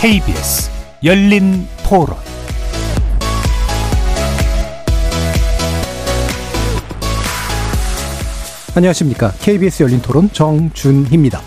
KBS 열린 토론 안녕하십니까. KBS 열린 토론 정준희입니다.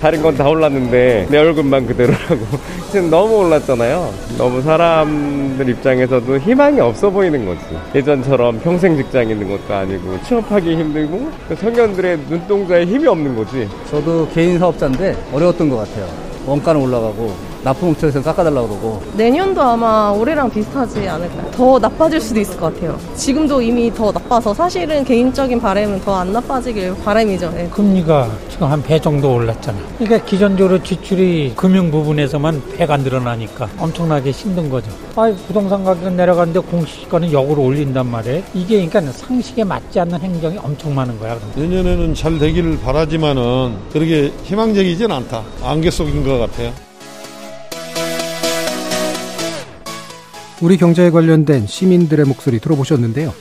다른 건 다 올랐는데 내 얼굴만 그대로라고 지금 너무 올랐잖아요. 너무 사람들 입장에서도 희망이 없어 보이는 거지. 예전처럼 평생 직장 있는 것도 아니고 취업하기 힘들고 청년들의 눈동자에 힘이 없는 거지. 저도 개인 사업자인데 어려웠던 것 같아요. 원가는 올라가고 납품 업체에서 깎아달라고 그러고 내년도 아마 올해랑 비슷하지 않을까요? 더 나빠질 수도 있을 것 같아요. 지금도 이미 더 나빠서 사실은 개인적인 바람은 더 안 나빠지길 바람이죠. 네. 금리가 지금 한 배 정도 올랐잖아. 그러니까 기존적으로 지출이 금융 부분에서만 배가 늘어나니까 엄청나게 힘든 거죠. 아, 부동산 가격 내려가는데 공시지가는 역으로 올린단 말이에요. 이게 그러니까 상식에 맞지 않는 행정이 엄청 많은 거야. 내년에는 잘 되기를 바라지만은 그렇게 희망적이진 않다. 안개 속인 것 같아요. 우리 경제에 관련된 시민들의 목소리 들어보셨는데요.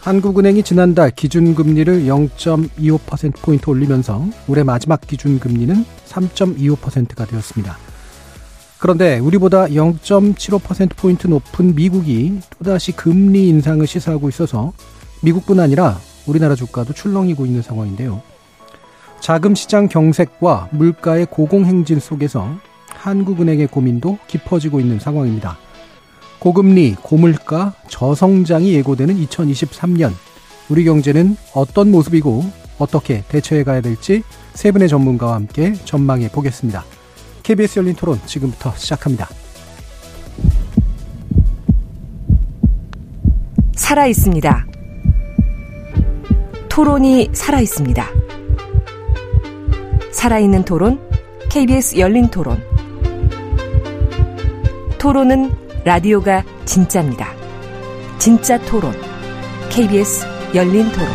한국은행이 지난달 기준금리를 0.25%포인트 올리면서 올해 마지막 기준금리는 3.25%가 되었습니다. 그런데 우리보다 0.75%포인트 높은 미국이 또다시 금리 인상을 시사하고 있어서 미국뿐 아니라 우리나라 주가도 출렁이고 있는 상황인데요. 자금 시장 경색과 물가의 고공행진 속에서 한국은행의 고민도 깊어지고 있는 상황입니다. 고금리, 고물가, 저성장이 예고되는 2023년 우리 경제는 어떤 모습이고 어떻게 대처해 가야 될지 세 분의 전문가와 함께 전망해 보겠습니다. KBS 열린 토론 지금부터 시작합니다. 살아 있습니다. 토론이 살아 있습니다. 살아있는 토론, KBS 열린 토론. 토론은 라디오가 진짜입니다. 진짜 토론. KBS 열린 토론.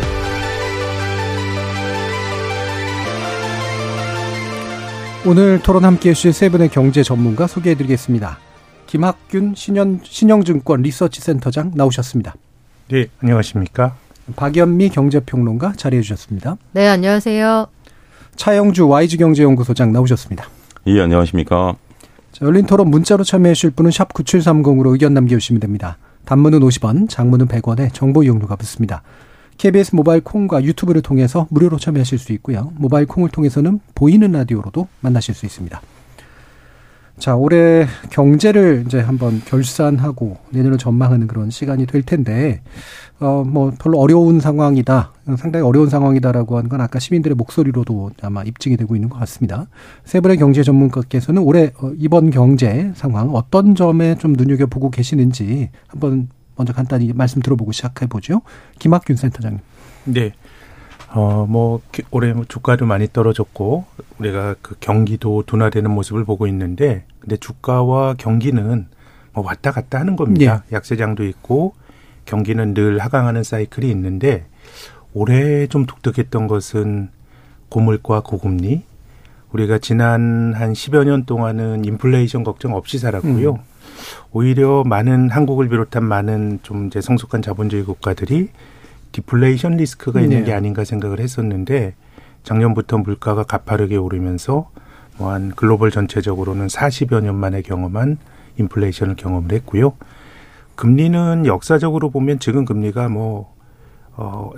오늘 토론 함께 해주실 세 분의 경제 전문가 소개해 드리겠습니다. 김학균 신현, 신영증권 리서치 센터장 나오셨습니다. 네, 안녕하십니까. 박연미 경제평론가 자리해 주셨습니다. 네, 안녕하세요. 차영주 YG경제연구소장 나오셨습니다. 예, 안녕하십니까. 자, 열린 토론 문자로 참여해 주실 분은 샵 9730으로 의견 남겨주시면 됩니다. 단문은 50원, 장문은 100원에 정보 이용료가 붙습니다. KBS 모바일 콩과 유튜브를 통해서 무료로 참여하실 수 있고요. 모바일 콩을 통해서는 보이는 라디오로도 만나실 수 있습니다. 자, 올해 경제를 이제 한번 결산하고 내년을 전망하는 그런 시간이 될 텐데, 어, 뭐, 별로 어려운 상황이다. 상당히 어려운 상황이다라고 하는 건 아까 시민들의 목소리로도 아마 입증이 되고 있는 것 같습니다. 세 분의 경제 전문가께서는 올해 어, 이번 경제 상황 어떤 점에 좀 눈여겨보고 계시는지 한번 먼저 간단히 말씀 들어보고 시작해 보죠. 김학균 센터장님. 네. 어, 뭐, 올해 뭐 주가도 많이 떨어졌고, 우리가 그 경기도 둔화되는 모습을 보고 있는데, 근데 주가와 경기는 뭐 왔다 갔다 하는 겁니다. 네. 약세장도 있고, 경기는 늘 하강하는 사이클이 있는데, 올해 좀 독특했던 것은 고물과 고금리. 우리가 지난 한 10여 년 동안은 인플레이션 걱정 없이 살았고요. 음. 오히려 많은 한국을 비롯한 많은 좀 이제 성숙한 자본주의 국가들이 디플레이션 리스크가 있는 네. 게 아닌가 생각을 했었는데 작년부터 물가가 가파르게 오르면서 뭐 한 글로벌 전체적으로는 40여 년 만에 경험한 인플레이션을 경험을 했고요. 금리는 역사적으로 보면 지금 금리가 뭐, 어,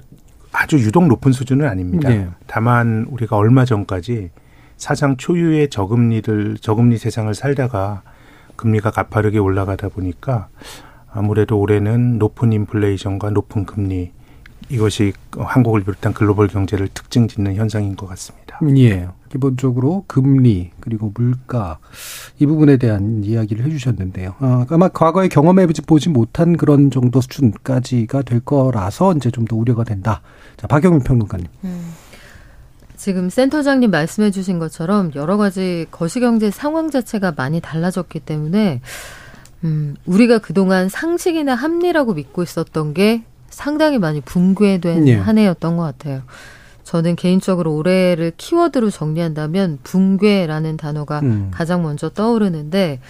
아주 유독 높은 수준은 아닙니다. 네. 다만 우리가 얼마 전까지 사상 초유의 저금리를, 저금리 세상을 살다가 금리가 가파르게 올라가다 보니까 아무래도 올해는 높은 인플레이션과 높은 금리 이것이 한국을 비롯한 글로벌 경제를 특징 짓는 현상인 것 같습니다. 예. 기본적으로 금리 그리고 물가 이 부분에 대한 이야기를 해주셨는데요. 아, 아마 과거에 경험해 보지 못한 그런 정도 수준까지가 될 거라서 이제 좀 더 우려가 된다. 자, 박영민 평론가님. 음. 지금 센터장님 말씀해 주신 것처럼 여러 가지 거시경제 상황 자체가 많이 달라졌기 때문에 음, 우리가 그동안 상식이나 합리라고 믿고 있었던 게 상당히 많이 붕괴된 예. 한 해였던 것 같아요. 저는 개인적으로 올해를 키워드로 정리한다면 붕괴라는 단어가 음. 가장 먼저 떠오르는데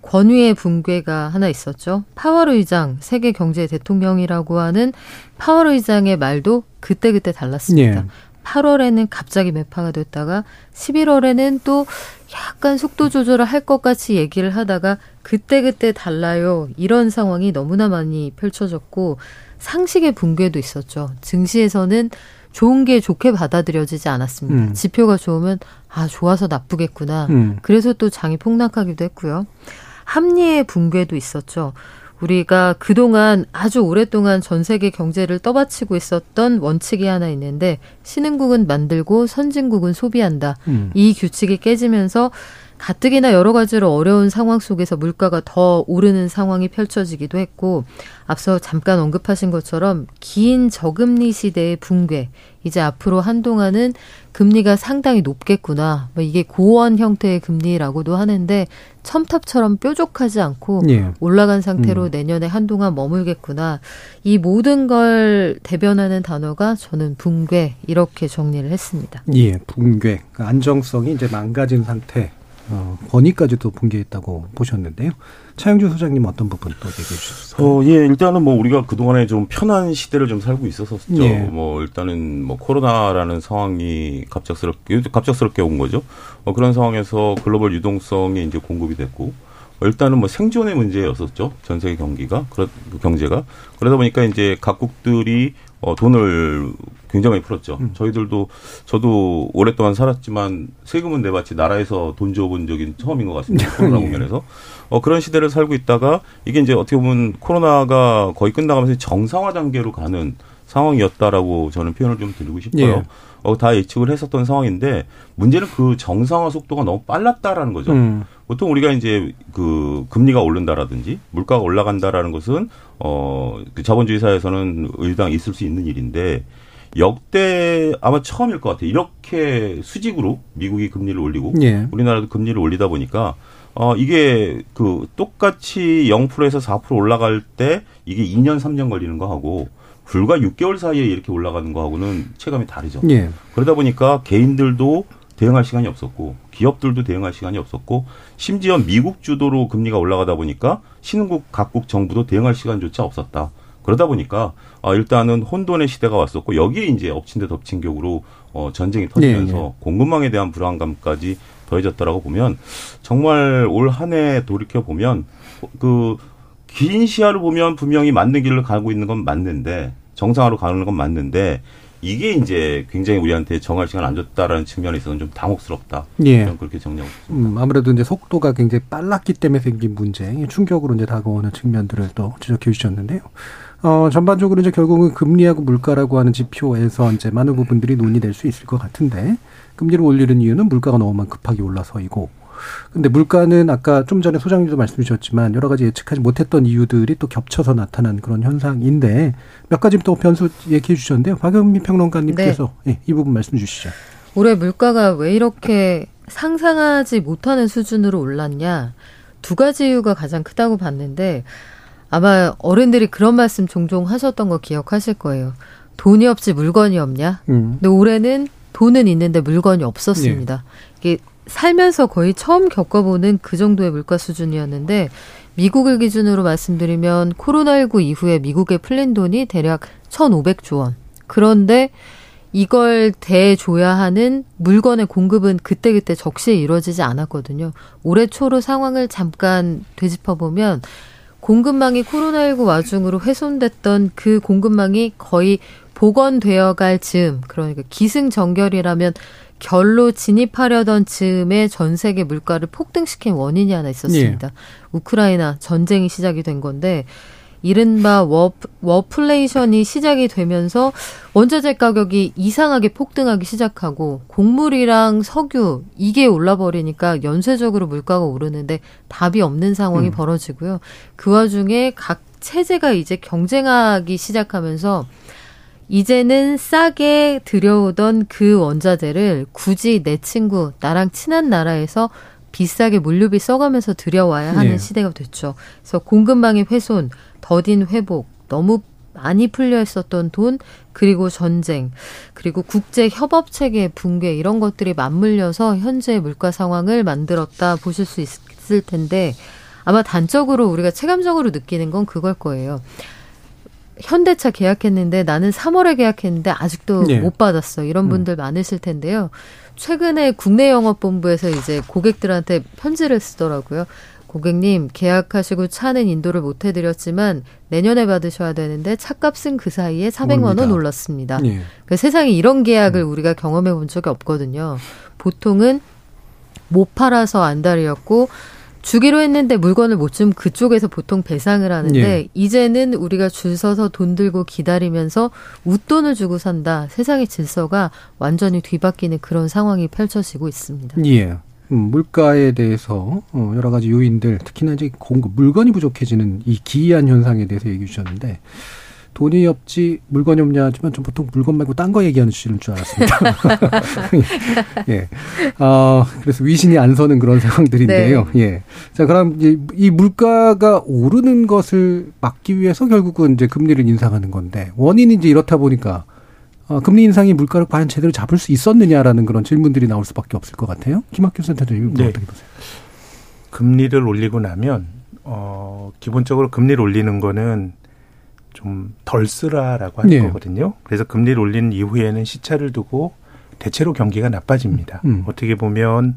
권위의 붕괴가 하나 있었죠. 파월 의장, 세계 경제 대통령이라고 하는 파월 의장의 말도 그때그때 달랐습니다. 예. 8월에는 갑자기 매파가 됐다가 11월에는 또 약간 속도 조절을 할 것 같이 얘기를 하다가 그때그때 달라요. 이런 상황이 너무나 많이 펼쳐졌고 상식의 붕괴도 있었죠. 증시에서는 좋은 게 좋게 받아들여지지 않았습니다. 음. 지표가 좋으면 아 좋아서 나쁘겠구나. 음. 그래서 또 장이 폭락하기도 했고요. 합리의 붕괴도 있었죠. 우리가 그동안 아주 오랫동안 전 세계 경제를 떠받치고 있었던 원칙이 하나 있는데 신흥국은 만들고 선진국은 소비한다. 음. 이 규칙이 깨지면서 가뜩이나 여러 가지로 어려운 상황 속에서 물가가 더 오르는 상황이 펼쳐지기도 했고 앞서 잠깐 언급하신 것처럼 긴 저금리 시대의 붕괴 이제 앞으로 한동안은 금리가 상당히 높겠구나 뭐 이게 고원 형태의 금리라고도 하는데 첨탑처럼 뾰족하지 않고 예. 올라간 상태로 음. 내년에 한동안 머물겠구나 이 모든 걸 대변하는 단어가 저는 붕괴 이렇게 정리를 했습니다. 예, 붕괴 그 안정성이 이제 망가진 상태 어, 권위까지도 붕괴했다고 보셨는데요. 차영주 소장님 어떤 부분 또 얘기해 주셨어요? 어, 예, 일단은 뭐 우리가 그동안에 좀 편한 시대를 좀 살고 있었었죠. 예. 뭐 일단은 뭐 코로나라는 상황이 갑작스럽게 갑작스럽게 온 거죠. 어, 그런 상황에서 글로벌 유동성이 이제 공급이 됐고 어, 일단은 뭐 생존의 문제였었죠. 전 세계 경기가 경제가 그러다 보니까 이제 각국들이 어, 돈을 굉장히 풀었죠. 음. 저희들도 저도 오랫동안 살았지만 세금은 내봤지 나라에서 돈 줘본 적이 처음인 것 같습니다. 코로나 예. 국면에서 어, 그런 시대를 살고 있다가 이게 이제 어떻게 보면 코로나가 거의 끝나가면서 정상화 단계로 가는 상황이었다라고 저는 표현을 좀 드리고 싶어요. 예. 어, 다 예측을 했었던 상황인데 문제는 그 정상화 속도가 너무 빨랐다라는 거죠. 음. 보통 우리가 이제 그 금리가 오른다라든지 물가가 올라간다라는 것은 어, 그 자본주의 사회에서는 의당 있을 수 있는 일인데 역대 아마 처음일 것 같아요. 이렇게 수직으로 미국이 금리를 올리고 예. 우리나라도 금리를 올리다 보니까 어 이게 그 똑같이 0%에서 4% 올라갈 때 이게 2년 3년 걸리는 거 하고 불과 6개월 사이에 이렇게 올라가는 거하고는 체감이 다르죠. 예. 그러다 보니까 개인들도 대응할 시간이 없었고 기업들도 대응할 시간이 없었고 심지어 미국 주도로 금리가 올라가다 보니까 신흥국 각국 정부도 대응할 시간조차 없었다. 그러다 보니까 아, 일단은 혼돈의 시대가 왔었고 여기에 이제 엎친 데 덮친 격으로 어, 전쟁이 터지면서 네, 네. 공급망에 대한 불안감까지 더해졌다라고 보면 정말 올 한 해 돌이켜 보면 그 긴 시야를 보면 분명히 맞는 길을 가고 있는 건 맞는데 정상화로 가는 건 맞는데 이게 이제 굉장히 우리한테 정할 시간 안 줬다라는 측면에 있어서는 좀 당혹스럽다. 예. 저는 그렇게 정리하고 있습니다. 음, 아무래도 이제 속도가 굉장히 빨랐기 때문에 생긴 문제, 충격으로 이제 다가오는 측면들을 또 지적해 주셨는데요. 어, 전반적으로 이제 결국은 금리하고 물가라고 하는 지표에서 이제 많은 부분들이 논의될 수 있을 것 같은데 금리를 올리는 이유는 물가가 너무 급하게 올라서이고 근데 물가는 아까 좀 전에 소장님도 말씀 주셨지만 여러 가지 예측하지 못했던 이유들이 또 겹쳐서 나타난 그런 현상인데 몇 가지 또 변수 얘기해 주셨는데요. 박영민 평론가님께서 네. 네, 이 부분 말씀 주시죠. 올해 물가가 왜 이렇게 상상하지 못하는 수준으로 올랐냐? 두 가지 이유가 가장 크다고 봤는데 아마 어른들이 그런 말씀 종종 하셨던 거 기억하실 거예요. 돈이 없지 물건이 없냐? 음. 근데 올해는 돈은 있는데 물건이 없었습니다. 예. 이게 살면서 거의 처음 겪어보는 그 정도의 물가 수준이었는데 미국을 기준으로 말씀드리면 코로나19 이후에 미국에 풀린 돈이 대략 1,500조 원. 그런데 이걸 대줘야 하는 물건의 공급은 그때그때 적시에 이루어지지 않았거든요. 올해 초로 상황을 잠깐 되짚어보면 공급망이 코로나19 와중으로 훼손됐던 그 공급망이 거의 복원되어 갈 즈음, 그러니까 기승전결이라면 결로 진입하려던 즈음에 전 세계 물가를 폭등시킨 원인이 하나 있었습니다. 예. 우크라이나 전쟁이 시작이 된 건데 이른바 워, 워플레이션이 시작이 되면서 원자재 가격이 이상하게 폭등하기 시작하고 곡물이랑 석유 이게 올라버리니까 연쇄적으로 물가가 오르는데 답이 없는 상황이 음. 벌어지고요. 그 와중에 각 체제가 이제 경쟁하기 시작하면서 이제는 싸게 들여오던 그 원자재를 굳이 내 친구, 나랑 친한 나라에서 비싸게 물류비 써가면서 들여와야 하는 네. 시대가 됐죠. 그래서 공급망의 훼손, 더딘 회복, 너무 많이 풀려 있었던 돈, 그리고 전쟁, 그리고 국제 협업 체계 붕괴 이런 것들이 맞물려서 현재 물가 상황을 만들었다 보실 수 있을 텐데 아마 단적으로 우리가 체감적으로 느끼는 건 그걸 거예요. 현대차 계약했는데 나는 3월에 계약했는데 아직도 네. 못 받았어. 이런 분들 많으실 텐데요. 최근에 국내 영업본부에서 이제 고객들한테 편지를 쓰더라고요. 고객님 계약하시고 차는 인도를 못 해드렸지만 내년에 받으셔야 되는데 차값은 그 사이에 400만 원 올랐습니다. 예. 그 세상에 이런 계약을 우리가 경험해 본 적이 없거든요. 보통은 못 팔아서 안달이었고 주기로 했는데 물건을 못 주면 그쪽에서 보통 배상을 하는데 예. 이제는 우리가 줄 서서 돈 들고 기다리면서 웃돈을 주고 산다. 세상의 질서가 완전히 뒤바뀌는 그런 상황이 펼쳐지고 있습니다. 예. 음, 물가에 대해서 어, 여러 가지 요인들, 특히나 이제 공급 물건이 부족해지는 이 기이한 현상에 대해서 얘기해 주셨는데 돈이 없지 물건이 없냐 하지만 좀 보통 물건 말고 딴 거 얘기하는 줄 알았습니다. 예. 어, 그래서 위신이 안 서는 그런 상황들인데요. 예. 자, 그럼 이제 이 물가가 오르는 것을 막기 위해서 결국은 이제 금리를 인상하는 건데 원인이 이제 이렇다 보니까 어, 금리 인상이 물가를 과연 제대로 잡을 수 있었느냐라는 그런 질문들이 나올 수밖에 없을 것 같아요. 김학규 센터장님 네. 어떻게 보세요? 금리를 올리고 나면 어 기본적으로 금리를 올리는 거는 좀 덜 쓰라라고 하는 네. 거거든요. 그래서 금리를 올린 이후에는 시차를 두고 대체로 경기가 나빠집니다. 음. 어떻게 보면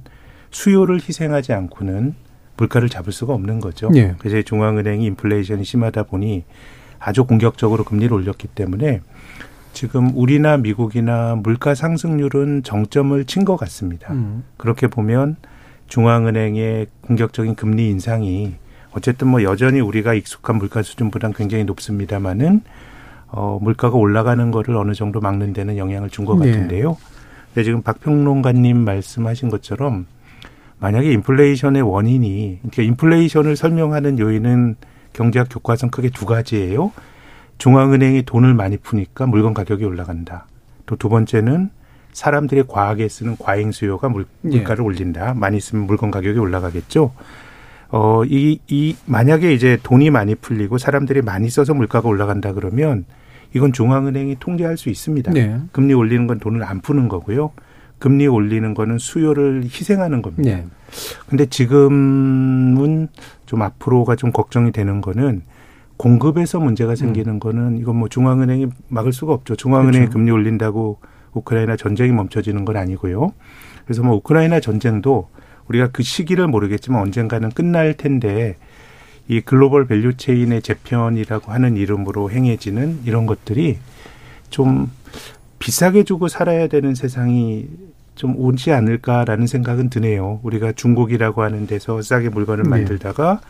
수요를 희생하지 않고는 물가를 잡을 수가 없는 거죠. 네. 그래서 중앙은행이 인플레이션이 심하다 보니 아주 공격적으로 금리를 올렸기 때문에 지금 우리나 미국이나 물가 상승률은 정점을 친 것 같습니다. 음. 그렇게 보면 중앙은행의 공격적인 금리 인상이 어쨌든 뭐 여전히 우리가 익숙한 물가 수준보다는 굉장히 높습니다만은 어 물가가 올라가는 거를 어느 정도 막는 데는 영향을 준것 네. 같은데요. 근데 지금 박평론가님 말씀하신 것처럼 만약에 인플레이션의 원인이 그러니까 인플레이션을 설명하는 요인은 경제학 교과서 크게 두 가지예요. 중앙은행이 돈을 많이 푸니까 물건 가격이 올라간다. 또 두 번째는 사람들이 과하게 쓰는 과잉 수요가 물, 예. 물가를 올린다. 많이 쓰면 물건 가격이 올라가겠죠. 어, 이, 이, 만약에 이제 돈이 많이 풀리고 사람들이 많이 써서 물가가 올라간다 그러면 이건 중앙은행이 통제할 수 있습니다. 네. 금리 올리는 건 돈을 안 푸는 거고요. 금리 올리는 거는 수요를 희생하는 겁니다. 네. 근데 지금은 좀 앞으로가 좀 걱정이 되는 거는 공급에서 문제가 생기는 거는 이건 뭐 중앙은행이 막을 수가 없죠. 중앙은행이 음. 그렇죠. 금리 올린다고 우크라이나 전쟁이 멈춰지는 건 아니고요. 그래서 뭐 우크라이나 전쟁도 우리가 그 시기를 모르겠지만 언젠가는 끝날 텐데 이 global value chain의 재편이라고 하는 이름으로 행해지는 이런 것들이 좀 비싸게 주고 살아야 되는 세상이 좀 오지 않을까라는 생각은 드네요. 우리가 중국이라고 하는 데서 싸게 물건을 네. 만들다가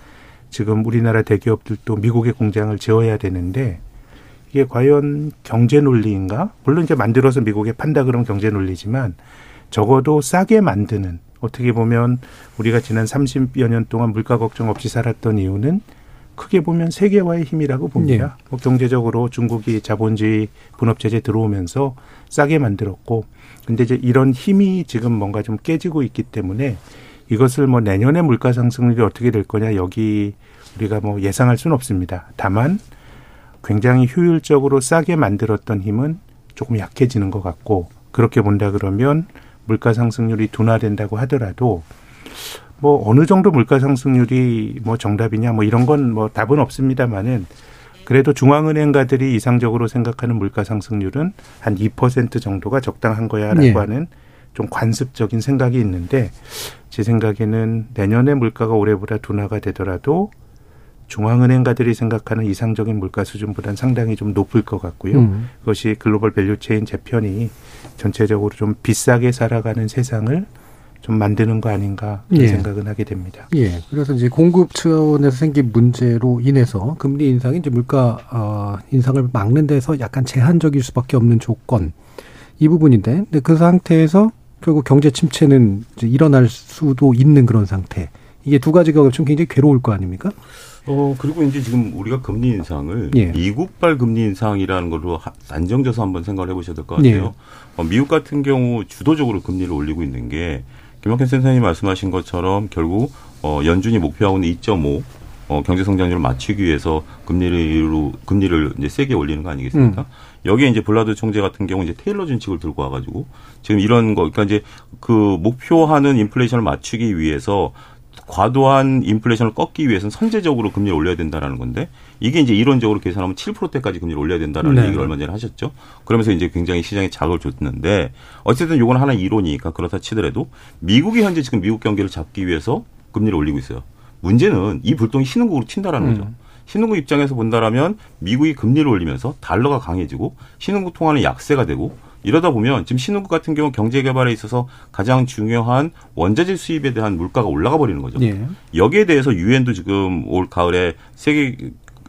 지금 우리나라 대기업들도 미국의 공장을 지어야 되는데 이게 과연 경제 논리인가? 물론 이제 만들어서 미국에 판다 그러면 경제 논리지만 적어도 싸게 만드는 어떻게 보면 우리가 지난 30여 년 동안 물가 걱정 없이 살았던 이유는 크게 보면 세계화의 힘이라고 봅니다. 뭐 경제적으로 중국이 자본주의 분업체제 들어오면서 싸게 만들었고, 근데 이제 이런 힘이 지금 뭔가 좀 깨지고 있기 때문에 이것을 뭐 내년에 물가 상승률이 어떻게 될 거냐 여기 우리가 뭐 예상할 수는 없습니다. 다만 굉장히 효율적으로 싸게 만들었던 힘은 조금 약해지는 것 같고 그렇게 본다 그러면 물가 상승률이 둔화된다고 하더라도 뭐 어느 정도 물가 상승률이 뭐 정답이냐 뭐 이런 건 뭐 답은 없습니다만은 그래도 중앙은행가들이 이상적으로 생각하는 물가 상승률은 한 2% 정도가 적당한 거야라고 예. 하는 좀 관습적인 생각이 있는데 제 생각에는 내년에 물가가 올해보다 둔화가 되더라도 중앙은행가들이 생각하는 이상적인 물가 수준보다는 상당히 좀 높을 것 같고요. 음. 그것이 global value chain 재편이 전체적으로 좀 비싸게 살아가는 세상을 좀 만드는 거 아닌가 예. 생각은 하게 됩니다. 예. 그래서 이제 공급 차원에서 생긴 문제로 인해서 금리 인상이 이제 물가 어, 인상을 막는 데서 약간 제한적일 수밖에 없는 조건 이 부분인데, 근데 그 상태에서 결국 경제 침체는 이제 일어날 수도 있는 그런 상태. 이게 두 가지가 좀 굉장히 괴로울 거 아닙니까? 어, 그리고 이제 지금 우리가 금리 인상을 예. 미국발 금리 인상이라는 걸로 하- 안정져서 한번 생각을 해보셔야 될 것 같아요. 예. 어, 미국 같은 경우 주도적으로 금리를 올리고 있는 게 김학현 센터님 말씀하신 것처럼 결국 어, 연준이 목표하고 있는 2.5 어, 경제 성장률을 맞추기 위해서 금리를 금리를 이제 세게 올리는 거 아니겠습니까? 음. 여기에 이제 블라드 총재 같은 경우 이제 테일러 준칙을 들고 와가지고 지금 이런 거 그러니까 이제 그 목표하는 인플레이션을 맞추기 위해서 과도한 인플레이션을 꺾기 위해서는 선제적으로 금리를 올려야 된다라는 건데 이게 이제 이론적으로 계산하면 7%대까지 금리를 올려야 된다라는 네. 얘기를 얼마 전에 하셨죠. 그러면서 이제 굉장히 시장에 자극을 줬는데 어쨌든 요건 하나 이론이니까 그렇다 치더라도 미국이 현재 지금 미국 경기를 잡기 위해서 금리를 올리고 있어요. 문제는 이 불똥이 신흥국으로 튄다라는 음. 거죠. 신흥국 입장에서 본다라면 미국이 금리를 올리면서 달러가 강해지고 신흥국 통화는 약세가 되고 이러다 보면 지금 신흥국 같은 경우 경제 개발에 있어서 가장 중요한 원자재 수입에 대한 물가가 올라가 버리는 거죠. 예. 여기에 대해서 유엔도 지금 올 가을에 세계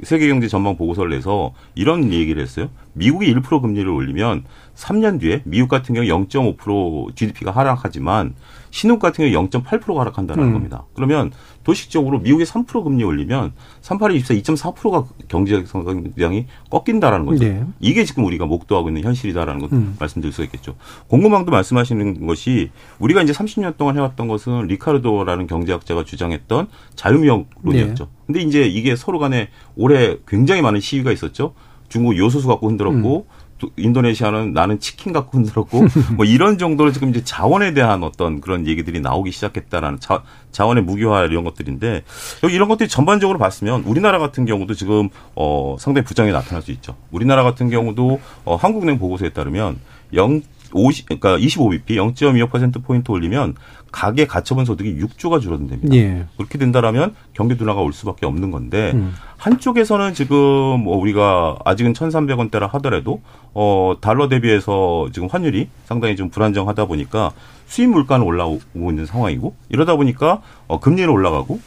세계 경제 전망 보고서를 내서 이런 얘기를 했어요. 미국이 1% 금리를 올리면 3년 뒤에 미국 같은 경우 0.5% GDP가 하락하지만 신흥 같은 경우 0.8%가 하락한다는 음. 겁니다. 그러면 도식적으로 미국의 3% 금리 올리면 38에 24 2.4%가 경제 성장이 꺾인다라는 거죠. 네. 이게 지금 우리가 목도하고 있는 현실이다라는 것 음. 말씀드릴 수가 있겠죠. 공급망도 말씀하시는 것이 우리가 이제 30년 동안 해왔던 것은 리카르도라는 경제학자가 주장했던 자유무역론이었죠. 네. 근데 이제 이게 서로 간에 올해 굉장히 많은 시위가 있었죠. 중국 요소수 갖고 흔들었고 음. 인도네시아는 나는 치킨 갖고 흔들었고 뭐 이런 정도로 지금 이제 자원에 대한 어떤 그런 얘기들이 나오기 시작했다라는 자, 자원의 무기화 이런 것들인데 여기 이런 것들이 전반적으로 봤으면 우리나라 같은 경우도 지금 어 상당히 부정이 나타날 수 있죠. 우리나라 같은 경우도 어 한국은행 보고서에 따르면 0 50, 그러니까 25bp 0.25% 포인트 올리면 가계 가처분 소득이 6조가 줄어든답니다. 예. 그렇게 된다라면 경기 둔화가 올 수밖에 없는 건데 음. 한쪽에서는 지금 뭐 우리가 아직은 1,300원대라 하더라도 어 달러 대비해서 지금 환율이 상당히 좀 불안정하다 보니까 수입 물가는 올라오고 있는 상황이고 이러다 보니까 어 금리는 올라가고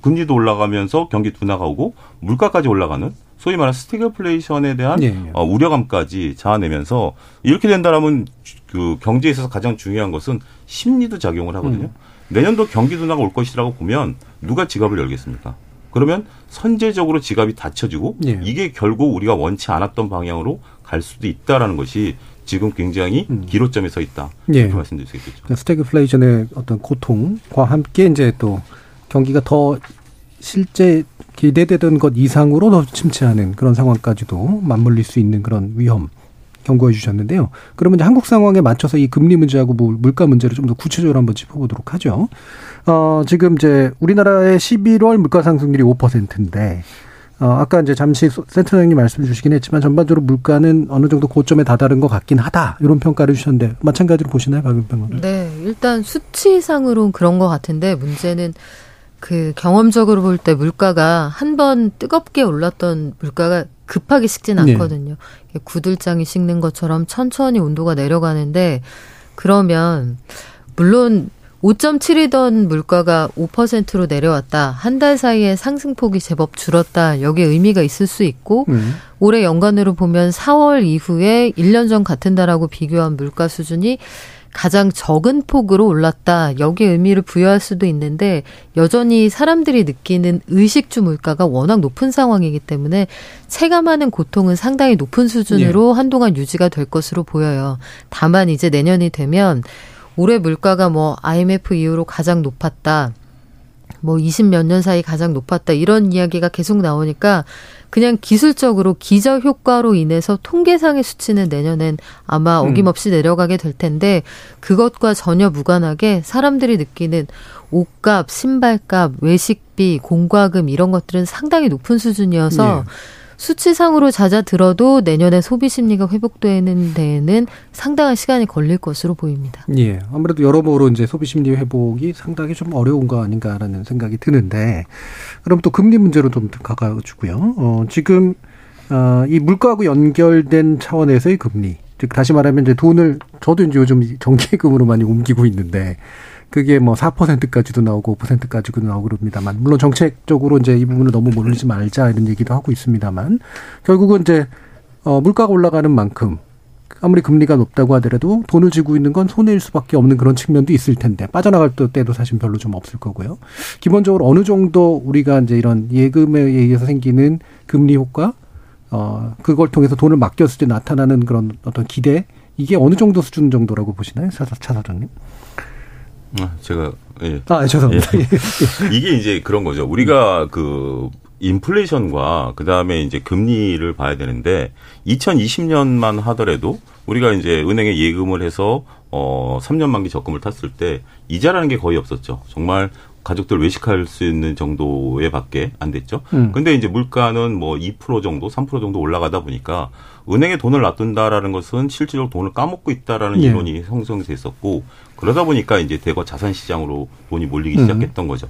금리도 올라가면서 경기 둔화가 오고 물가까지 올라가는 소위 말하는 스태그플레이션에 대한 예, 예. 어, 우려감까지 자아내면서 이렇게 된다라면 그 경제에 있어서 가장 중요한 것은 심리도 작용을 하거든요. 음. 내년도 경기 둔화가 올 것이라고 보면 누가 지갑을 열겠습니까? 그러면 선제적으로 지갑이 닫혀지고 예. 이게 결국 우리가 원치 않았던 방향으로 갈 수도 있다라는 것이 지금 굉장히 음. 기로점에 서 있다. 예. 이렇게 말씀드릴 수 있겠죠. 그러니까 스태그플레이션의 어떤 고통과 함께 이제 또 경기가 더 실제 기대되던 것 이상으로 더 침체하는 그런 상황까지도 맞물릴 수 있는 그런 위험 경고해 주셨는데요. 그러면 이제 한국 상황에 맞춰서 이 금리 문제하고 뭐 물가 문제를 좀 더 구체적으로 한번 짚어보도록 하죠. 어, 지금 이제 우리나라의 11월 물가 상승률이 5%인데 어, 아까 이제 잠시 센터장님 말씀 주시긴 했지만 전반적으로 물가는 어느 정도 고점에 다다른 것 같긴 하다. 이런 평가를 주셨는데 마찬가지로 보시나요, 박은평 네, 일단 수치상으로는 그런 것 같은데 문제는 그 경험적으로 볼 때 물가가 한 번 뜨겁게 올랐던 물가가 급하게 식진 네. 않거든요. 네. 구들장이 식는 것처럼 천천히 온도가 내려가는데 그러면 물론 5.7이던 물가가 5%로 내려왔다. 한 달 사이에 상승폭이 제법 줄었다. 여기에 의미가 있을 수 있고 음. 올해 연간으로 보면 4월 이후에 1년 전 같은 달하고 비교한 물가 수준이 가장 적은 폭으로 올랐다. 여기에 의미를 부여할 수도 있는데 여전히 사람들이 느끼는 의식주 물가가 워낙 높은 상황이기 때문에 체감하는 고통은 상당히 높은 수준으로 예. 한동안 유지가 될 것으로 보여요. 다만 이제 내년이 되면 올해 물가가 뭐 IMF 이후로 가장 높았다. 뭐 20 몇 년 사이 가장 높았다. 이런 이야기가 계속 나오니까 그냥 기술적으로 기저 효과로 인해서 통계상의 수치는 내년엔 아마 음. 어김없이 음. 내려가게 될 텐데 그것과 전혀 무관하게 사람들이 느끼는 옷값, 신발값, 외식비, 공과금 이런 것들은 상당히 높은 수준이어서 네. 수치상으로 잦아들어도 내년에 소비 심리가 회복되는 데에는 상당한 시간이 걸릴 것으로 보입니다. 예. 아무래도 여러모로 이제 소비 심리 회복이 상당히 좀 어려운 거 아닌가라는 생각이 드는데 그럼 또 금리 문제로 좀 가가지고요. 어, 지금 어, 이 물가하고 연결된 차원에서의 금리. 즉 다시 말하면 이제 돈을 저도 이제 요즘 정기예금으로 많이 옮기고 있는데 그게 뭐 4%까지도 나오고 5%까지도 나오고 그럽니다만 물론 정책적으로 이제 이 부분을 너무 몰리지 말자 이런 얘기도 하고 있습니다만 결국은 이제 어 물가가 올라가는 만큼 아무리 금리가 높다고 하더라도 돈을 쥐고 있는 건 손해일 수밖에 없는 그런 측면도 있을 텐데 빠져나갈 때도 사실 별로 좀 없을 거고요. 기본적으로 어느 정도 우리가 이제 이런 예금에 의해서 생기는 금리 효과 어 그걸 통해서 돈을 맡겼을 때 나타나는 그런 어떤 기대 이게 어느 정도 수준 정도라고 보시나요, 차, 차 사장님? 아, 제가 예. 아 죄송합니다. 예. 이게 이제 그런 거죠. 우리가 그 인플레이션과 그 다음에 이제 금리를 봐야 되는데 2020년만 하더라도 우리가 이제 은행에 예금을 해서 어 3년 만기 적금을 탔을 때 이자라는 게 거의 없었죠. 정말 가족들 외식할 수 있는 정도에 밖에 안 됐죠. 음. 근데 이제 물가는 뭐 2% 정도, 3% 정도 올라가다 보니까 은행에 돈을 놔둔다라는 것은 실질적으로 돈을 까먹고 있다라는 예. 이론이 형성돼 있었고 그러다 보니까 이제 대거 자산 시장으로 돈이 몰리기 음. 시작했던 거죠.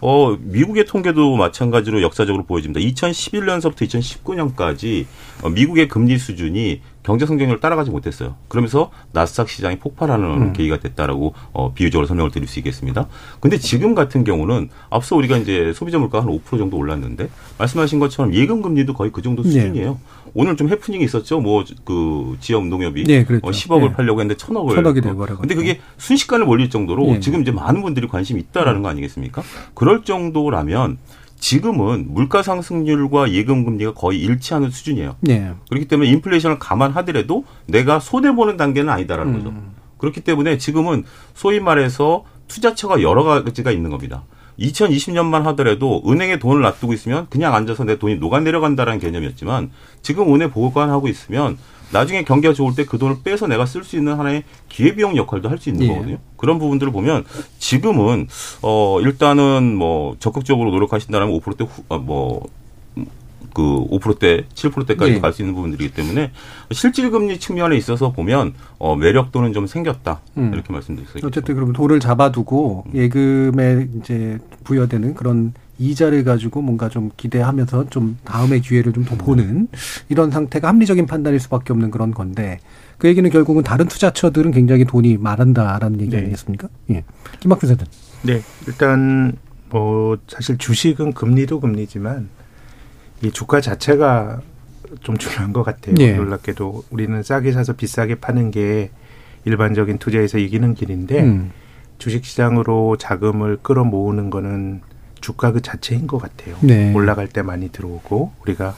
어, 미국의 통계도 마찬가지로 역사적으로 보여집니다. 2011년서부터 2019년까지 어, 미국의 금리 수준이 경제 성장률을 따라가지 못했어요. 그러면서 나스닥 시장이 폭발하는 음. 계기가 됐다라고 어, 비유적으로 설명을 드릴 수 있겠습니다. 근데 지금 같은 경우는 앞서 우리가 이제 소비자 물가 한 5% 정도 올랐는데 말씀하신 것처럼 예금 금리도 거의 그 정도 네. 수준이에요. 네. 오늘 좀 해프닝이 있었죠. 뭐 그 지역 농협이 네, 그렇죠. 어, 10억을 네. 팔려고 했는데 천억을 천억이 되버려고. 근데 그게 순식간에 몰릴 정도로 네. 지금 이제 많은 분들이 관심이 있다라는 거 아니겠습니까? 그럴 정도라면 지금은 물가 상승률과 예금 금리가 거의 일치하는 수준이에요. 네. 그렇기 때문에 인플레이션을 감안하더라도 내가 손해 보는 단계는 아니다라는 음. 거죠. 그렇기 때문에 지금은 소위 말해서 투자처가 여러 가지가 있는 겁니다. 2020년만 하더라도 은행에 돈을 놔두고 있으면 그냥 앉아서 내 돈이 녹아 내려간다라는 개념이었지만 지금 은행 보관하고 있으면 나중에 경기가 좋을 때 그 돈을 빼서 내가 쓸 수 있는 하나의 기회비용 역할도 할 수 있는 예. 거거든요. 그런 부분들을 보면 지금은 어 일단은 뭐 적극적으로 노력하신다면 5%대 후, 어, 뭐. 그 5%대, 7%대까지 예. 갈수 있는 부분들이기 때문에 실질 금리 측면에 있어서 보면 어 매력도는 좀 생겼다. 음. 이렇게 말씀드릴 수 있습니다. 어쨌든 그럼 돈을 잡아두고 예금에 이제 부여되는 그런 이자를 가지고 뭔가 좀 기대하면서 좀 다음의 기회를 좀 더 보는 이런 상태가 합리적인 판단일 수밖에 없는 그런 건데 그 얘기는 결국은 다른 투자처들은 굉장히 돈이 많은다라는 얘기 네. 아니겠습니까? 예. 김학규 세든. 네. 일단 뭐 사실 주식은 금리도 금리지만 이 주가 자체가 좀 중요한 것 같아요. 예. 놀랍게도 우리는 싸게 사서 비싸게 파는 게 일반적인 투자에서 이기는 길인데 음. 주식 시장으로 자금을 끌어모으는 거는 주가 그 자체인 것 같아요. 네. 올라갈 때 많이 들어오고 우리가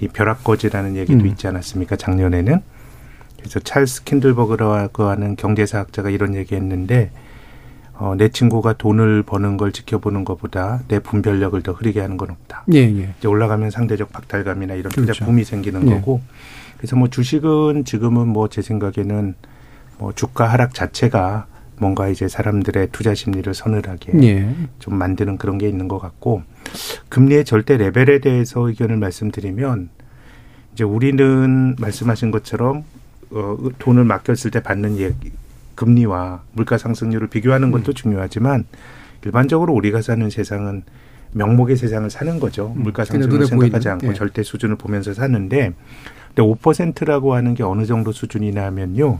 이 벼락거지라는 얘기도 음. 있지 않았습니까? 작년에는 그래서 찰스 킨들버그라고 하는 경제사학자가 이런 얘기했는데 어, 내 친구가 돈을 버는 걸 지켜보는 것보다 내 분별력을 더 흐리게 하는 건 없다. 예, 예. 이제 올라가면 상대적 박탈감이나 이런 그렇죠. 붐이 생기는 예. 거고. 그래서 뭐 주식은 지금은 뭐 제 생각에는 뭐 주가 하락 자체가 뭔가 이제 사람들의 투자 심리를 서늘하게 예. 좀 만드는 그런 게 있는 것 같고 금리의 절대 레벨에 대해서 의견을 말씀드리면 이제 우리는 말씀하신 것처럼 어, 돈을 맡겼을 때 받는 예, 금리와 물가 상승률을 비교하는 것도 음. 중요하지만 일반적으로 우리가 사는 세상은 명목의 세상을 사는 거죠. 음. 물가 상승을 생각하지 보이는. 않고 예. 절대 수준을 보면서 사는데 근데 5%라고 하는 게 어느 정도 수준이냐면요.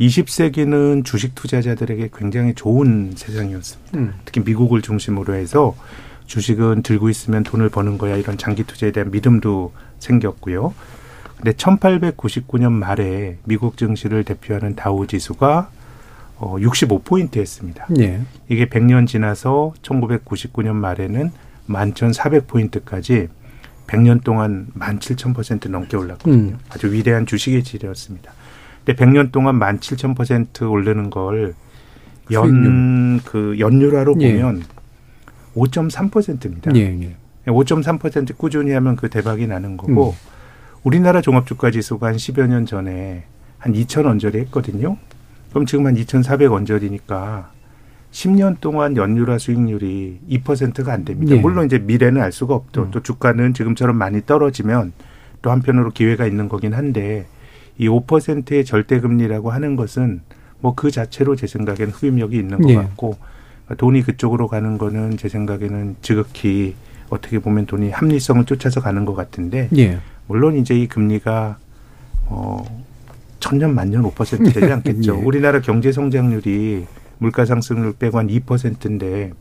20세기는 주식 투자자들에게 굉장히 좋은 세상이었습니다. 음. 특히 미국을 중심으로 해서 주식은 들고 있으면 돈을 버는 거야 이런 장기 투자에 대한 믿음도 생겼고요. 근데 1899년 말에 미국 증시를 대표하는 다우 지수가 어 65포인트였습니다. 예. 이게 100년 지나서 1999년 말에는 11,400포인트까지 100년 동안 17,000% 넘게 올랐거든요. 음. 아주 위대한 주식의 질이었습니다. 근데 100년 동안 17,000% 오르는 걸 연, 그, 연율화로 예. 보면 5.3%입니다. 예, 예. 5.3% 꾸준히 하면 그 대박이 나는 거고, 음. 우리나라 종합주가 지수가 한 10여 년 전에 한 2천 원절이 했거든요. 그럼 지금 한 2,400 원절이니까 10년 동안 연율화 수익률이 2%가 안 됩니다. 예. 물론 이제 미래는 알 수가 없죠. 음. 또 주가는 지금처럼 많이 떨어지면 또 한편으로 기회가 있는 거긴 한데 이 5%의 절대 금리라고 하는 것은 뭐 그 자체로 제 생각에는 흡입력이 있는 것 예. 같고 돈이 그쪽으로 가는 거는 제 생각에는 지극히 어떻게 보면 돈이 합리성을 쫓아서 가는 것 같은데 예. 물론 이제 이 금리가 어 천년 만년 5% 되지 않겠죠. 예. 우리나라 경제 성장률이 물가 상승률 빼고 한 2%인데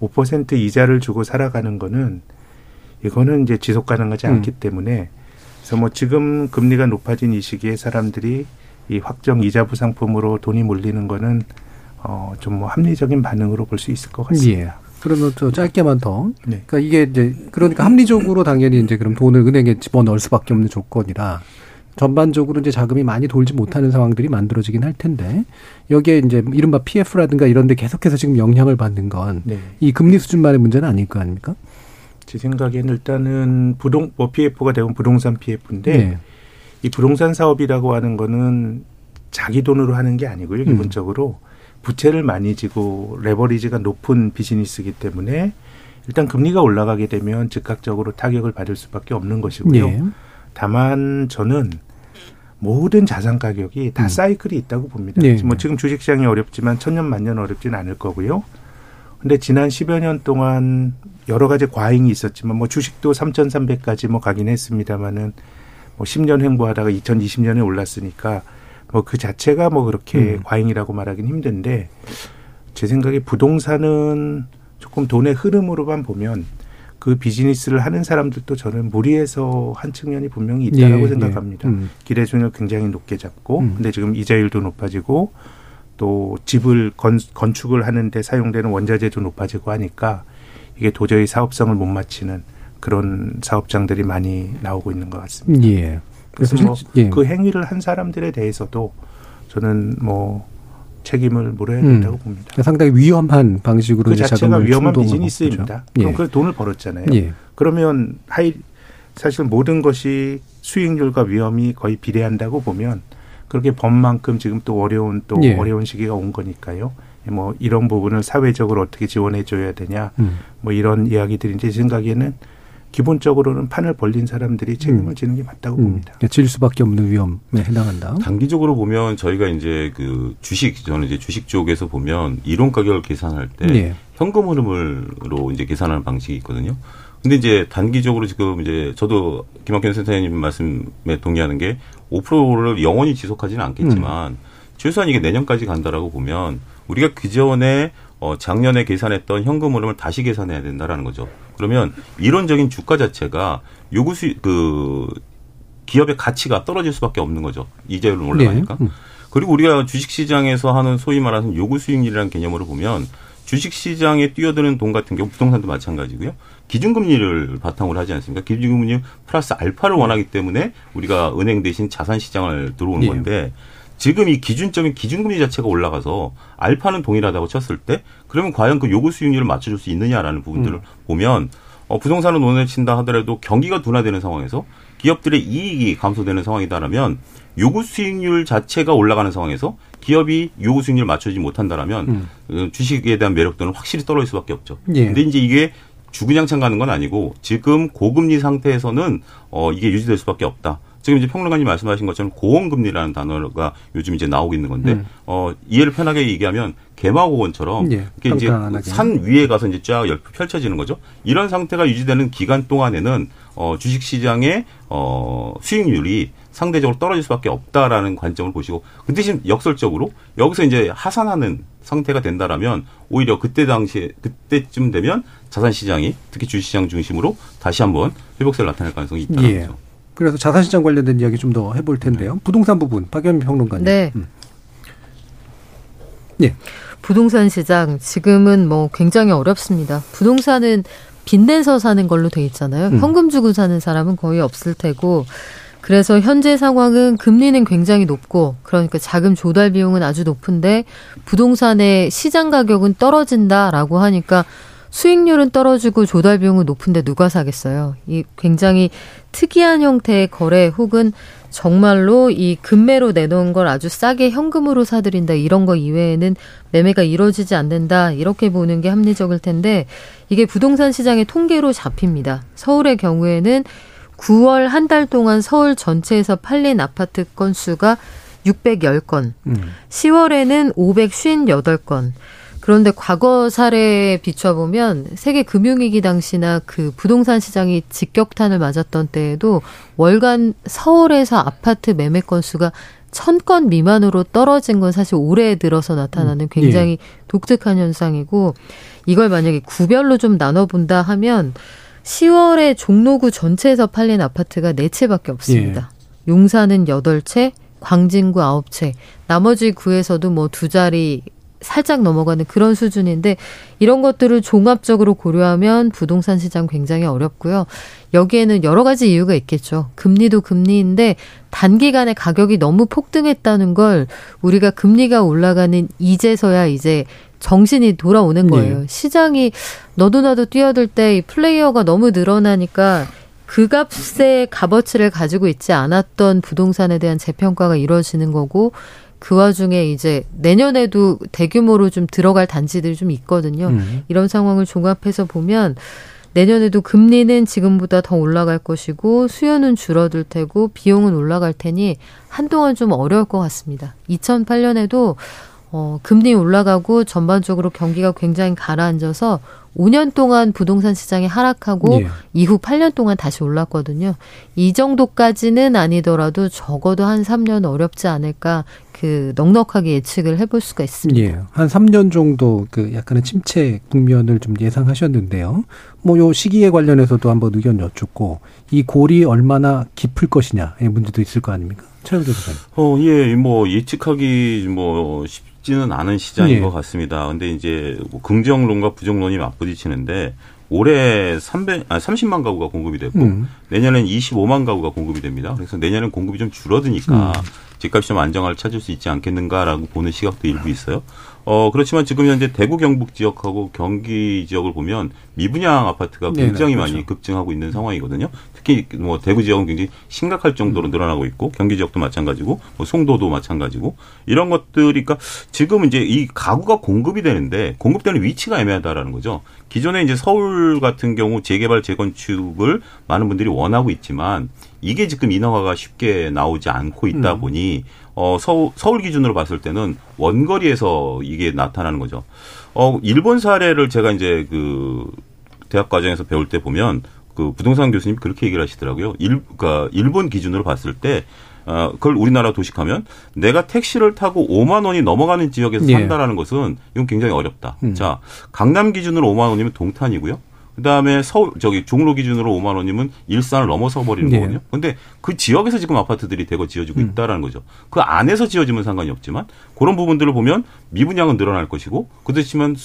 5% 이자를 주고 살아가는 거는 이거는 이제 지속 가능하지 않기 음. 때문에 그래서 뭐 지금 금리가 높아진 이 시기에 사람들이 이 확정 이자 부상품으로 돈이 몰리는 거는 어좀 뭐 합리적인 반응으로 볼 수 있을 것 같습니다. 예. 그러면 저 짧게만 더. 네. 그러니까 이게 이제 그러니까 합리적으로 당연히 이제 그럼 돈을 은행에 집어넣을 수밖에 없는 조건이라 전반적으로 이제 자금이 많이 돌지 못하는 상황들이 만들어지긴 할 텐데 여기에 이제 이른바 PF라든가 이런 데 계속해서 지금 영향을 받는 건이 네. 금리 수준만의 문제는 아닐 거 아닙니까? 제 생각에는 일단은 부동 뭐 PF가 되면 부동산 PF인데 네. 이 부동산 사업이라고 하는 거는 자기 돈으로 하는 게 아니고요. 음. 기본적으로 음. 부채를 많이 지고 레버리지가 높은 비즈니스이기 때문에 일단 금리가 올라가게 되면 즉각적으로 타격을 받을 수밖에 없는 것이고요. 예. 다만 저는 모든 자산 가격이 다 음. 사이클이 있다고 봅니다. 예. 뭐 지금 주식시장이 어렵지만 천년 만년 어렵지는 않을 거고요. 근데 지난 10여 년 동안 여러 가지 과잉이 있었지만 뭐 주식도 3,300까지 뭐 가긴 했습니다마는 뭐 10년 횡보하다가 2020년에 올랐으니까 뭐 그 자체가 뭐 그렇게 음. 과잉이라고 말하기는 힘든데 제 생각에 부동산은 조금 돈의 흐름으로만 보면 그 비즈니스를 하는 사람들도 저는 무리해서 한 측면이 분명히 있다라고 예, 예. 생각합니다. 예. 음. 기대수익을 굉장히 높게 잡고 음. 근데 지금 이자율도 높아지고 또 집을 건, 건축을 하는데 사용되는 원자재도 높아지고 하니까 이게 도저히 사업성을 못 맞추는 그런 사업장들이 많이 나오고 있는 것 같습니다. 예. 그래서 뭐그 예. 그 행위를 한 사람들에 대해서도 저는 뭐 책임을 물어야 음. 된다고 음. 봅니다. 상당히 위험한 방식으로 그 자체가 위험한 비즈니스입니다. 그럼 예. 그 돈을 벌었잖아요. 예. 그러면 하이 사실 모든 것이 수익률과 위험이 거의 비례한다고 보면 그렇게 법만큼 지금 또 어려운 또 예. 어려운 시기가 온 거니까요. 뭐 이런 부분을 사회적으로 어떻게 지원해 줘야 되냐. 음. 뭐 이런 이야기들인데 제 생각에는 기본적으로는 판을 벌린 사람들이 책임을 음. 지는 게 맞다고 음. 봅니다. 질 수밖에 없는 위험에 해당한다. 단기적으로 보면 저희가 이제 그 주식 저는 이제 주식 쪽에서 보면 이론 가격을 계산할 때 네. 현금 흐름으로 이제 계산하는 방식이 있거든요. 근데 이제 단기적으로 지금 이제 저도 김학현 센터장님 말씀에 동의하는 게 5%를 영원히 지속하지는 않겠지만 음. 최소한 이게 내년까지 간다라고 보면 우리가 그전에 어 작년에 계산했던 현금 흐름을 다시 계산해야 된다라는 거죠. 그러면 이론적인 주가 자체가 요구 수 그 기업의 가치가 떨어질 수밖에 없는 거죠. 이자율은 올라가니까. 네. 음. 그리고 우리가 주식 시장에서 하는 소위 말하는 요구 수익률이라는 개념으로 보면 주식 시장에 뛰어드는 돈 같은 경우 부동산도 마찬가지고요. 기준금리를 바탕으로 하지 않습니까? 기준금리 플러스 알파를 원하기 때문에 우리가 은행 대신 자산 시장을 들어오는 네. 건데 지금 이 기준점인 기준금리 자체가 올라가서 알파는 동일하다고 쳤을 때 그러면 과연 그 요구 수익률을 맞춰줄 수 있느냐라는 부분들을 음. 보면 어, 부동산을 논에 친다 하더라도 경기가 둔화되는 상황에서 기업들의 이익이 감소되는 상황이다라면 요구 수익률 자체가 올라가는 상황에서 기업이 요구 수익률을 맞추지 못한다라면 음. 어, 주식에 대한 매력도는 확실히 떨어질 수밖에 없죠. 예. 근데 이제 이게 주구장창 가는 건 아니고 지금 고금리 상태에서는 어 이게 유지될 수밖에 없다. 지금 이제 평론가님 말씀하신 것처럼 고원금리라는 단어가 요즘 이제 나오고 있는 건데 음. 어 이해를 편하게 얘기하면 개마고원처럼 예, 이게 이제 산 위에 가서 이제 쫙 펼쳐지는 거죠. 이런 상태가 유지되는 기간 동안에는 어 주식 시장의 어 수익률이 상대적으로 떨어질 수밖에 없다라는 관점을 보시고 그 대신 역설적으로 여기서 이제 하산하는 상태가 된다라면 오히려 그때 당시에 그때쯤 되면 자산 시장이 특히 주식 시장 중심으로 다시 한번 회복세를 나타낼 가능성이 있다는 예. 거죠. 그래서 자산시장 관련된 이야기 좀 더 해볼 텐데요. 부동산 부분 박연미 평론가님. 네. 음. 예. 부동산 시장 지금은 뭐 굉장히 어렵습니다. 부동산은 빚내서 사는 걸로 돼 있잖아요. 음. 현금 주고 사는 사람은 거의 없을 테고 그래서 현재 상황은 금리는 굉장히 높고 그러니까 자금 조달 비용은 아주 높은데 부동산의 시장 가격은 떨어진다라고 하니까 수익률은 떨어지고 조달 비용은 높은데 누가 사겠어요? 이 굉장히 특이한 형태의 거래 혹은 정말로 이 금매로 내놓은 걸 아주 싸게 현금으로 사들인다 이런 거 이외에는 매매가 이루어지지 않는다 이렇게 보는 게 합리적일 텐데 이게 부동산 시장의 통계로 잡힙니다. 서울의 경우에는 9월 한 달 동안 서울 전체에서 팔린 아파트 건수가 610건, 음. 10월에는 558건, 그런데 과거 사례에 비춰보면 세계 금융위기 당시나 그 부동산 시장이 직격탄을 맞았던 때에도 월간 서울에서 아파트 매매 건수가 천 건 미만으로 떨어진 건 사실 올해 들어서 나타나는 음, 굉장히 예. 독특한 현상이고 이걸 만약에 구별로 좀 나눠본다 하면 10월에 종로구 전체에서 팔린 아파트가 네 채밖에 없습니다. 예. 용산은 여덟 채, 광진구 아홉 채, 나머지 구에서도 뭐 두 자리 살짝 넘어가는 그런 수준인데 이런 것들을 종합적으로 고려하면 부동산 시장 굉장히 어렵고요. 여기에는 여러 가지 이유가 있겠죠. 금리도 금리인데 단기간에 가격이 너무 폭등했다는 걸 우리가 금리가 올라가는 이제서야 이제 정신이 돌아오는 거예요. 네. 시장이 너도 나도 뛰어들 때 이 플레이어가 너무 늘어나니까 그 값의 값어치를 가지고 있지 않았던 부동산에 대한 재평가가 이루어지는 거고 그 와중에 이제 내년에도 대규모로 좀 들어갈 단지들이 좀 있거든요. 음. 이런 상황을 종합해서 보면 내년에도 금리는 지금보다 더 올라갈 것이고 수요는 줄어들 테고 비용은 올라갈 테니 한동안 좀 어려울 것 같습니다. 2008년에도 어, 금리 올라가고 전반적으로 경기가 굉장히 가라앉아서 5년 동안 부동산 시장이 하락하고 예. 이후 8년 동안 다시 올랐거든요. 이 정도까지는 아니더라도 적어도 한 3년 어렵지 않을까 그 넉넉하게 예측을 해볼 수가 있습니다. 예. 한 3년 정도 그 약간의 침체 국면을 좀 예상하셨는데요. 뭐 요 시기에 관련해서도 한번 의견 여쭙고 이 골이 얼마나 깊을 것이냐의 문제도 있을 거 아닙니까? 최영조 교수님. 어, 예, 뭐 예측하기 뭐 쉽. 쉽지는 않은 시장인 네. 것 같습니다. 근데 이제 뭐 긍정론과 부정론이 맞부딪히는데 올해 300, 아, 30만 가구가 공급이 됐고 음. 내년엔 25만 가구가 공급이 됩니다. 그래서 내년엔 공급이 좀 줄어드니까 음. 집값이 좀 안정화를 찾을 수 있지 않겠는가라고 보는 시각도 일부 있어요. 어, 그렇지만 지금 현재 대구 경북 지역하고 경기 지역을 보면 미분양 아파트가 네, 네, 굉장히 네, 그렇죠. 많이 급증하고 있는 상황이거든요. 특히 뭐 대구 지역은 굉장히 심각할 정도로 음. 늘어나고 있고 경기 지역도 마찬가지고 뭐 송도도 마찬가지고 이런 것들이니까 지금 이제 이 가구가 공급이 되는데 공급되는 위치가 애매하다라는 거죠. 기존에 이제 서울 같은 경우 재개발 재건축을 많은 분들이 원하고 있지만 이게 지금 인허가가 쉽게 나오지 않고 있다 음. 보니 어 서울, 서울 기준으로 봤을 때는 원거리에서 이게 나타나는 거죠. 어 일본 사례를 제가 이제 그 대학 과정에서 배울 때 보면 그 부동산 교수님 그렇게 얘기를 하시더라고요. 일, 그러니까 일본 기준으로 봤을 때 어, 그걸 우리나라 도식하면 내가 택시를 타고 5만 원이 넘어가는 지역에서 예. 산다라는 것은 이건 굉장히 어렵다. 음. 자, 강남 기준으로 5만 원이면 동탄이고요. 그다음에 서울 저기 종로 기준으로 5만 원이면 일산을 넘어서 버리는 네. 거거든요. 근데 그 지역에서 지금 아파트들이 대거 지어지고 음. 있다라는 거죠. 그 안에서 지어지면 상관이 없지만 그런 부분들을 보면 미분양은 늘어날 것이고 그렇지만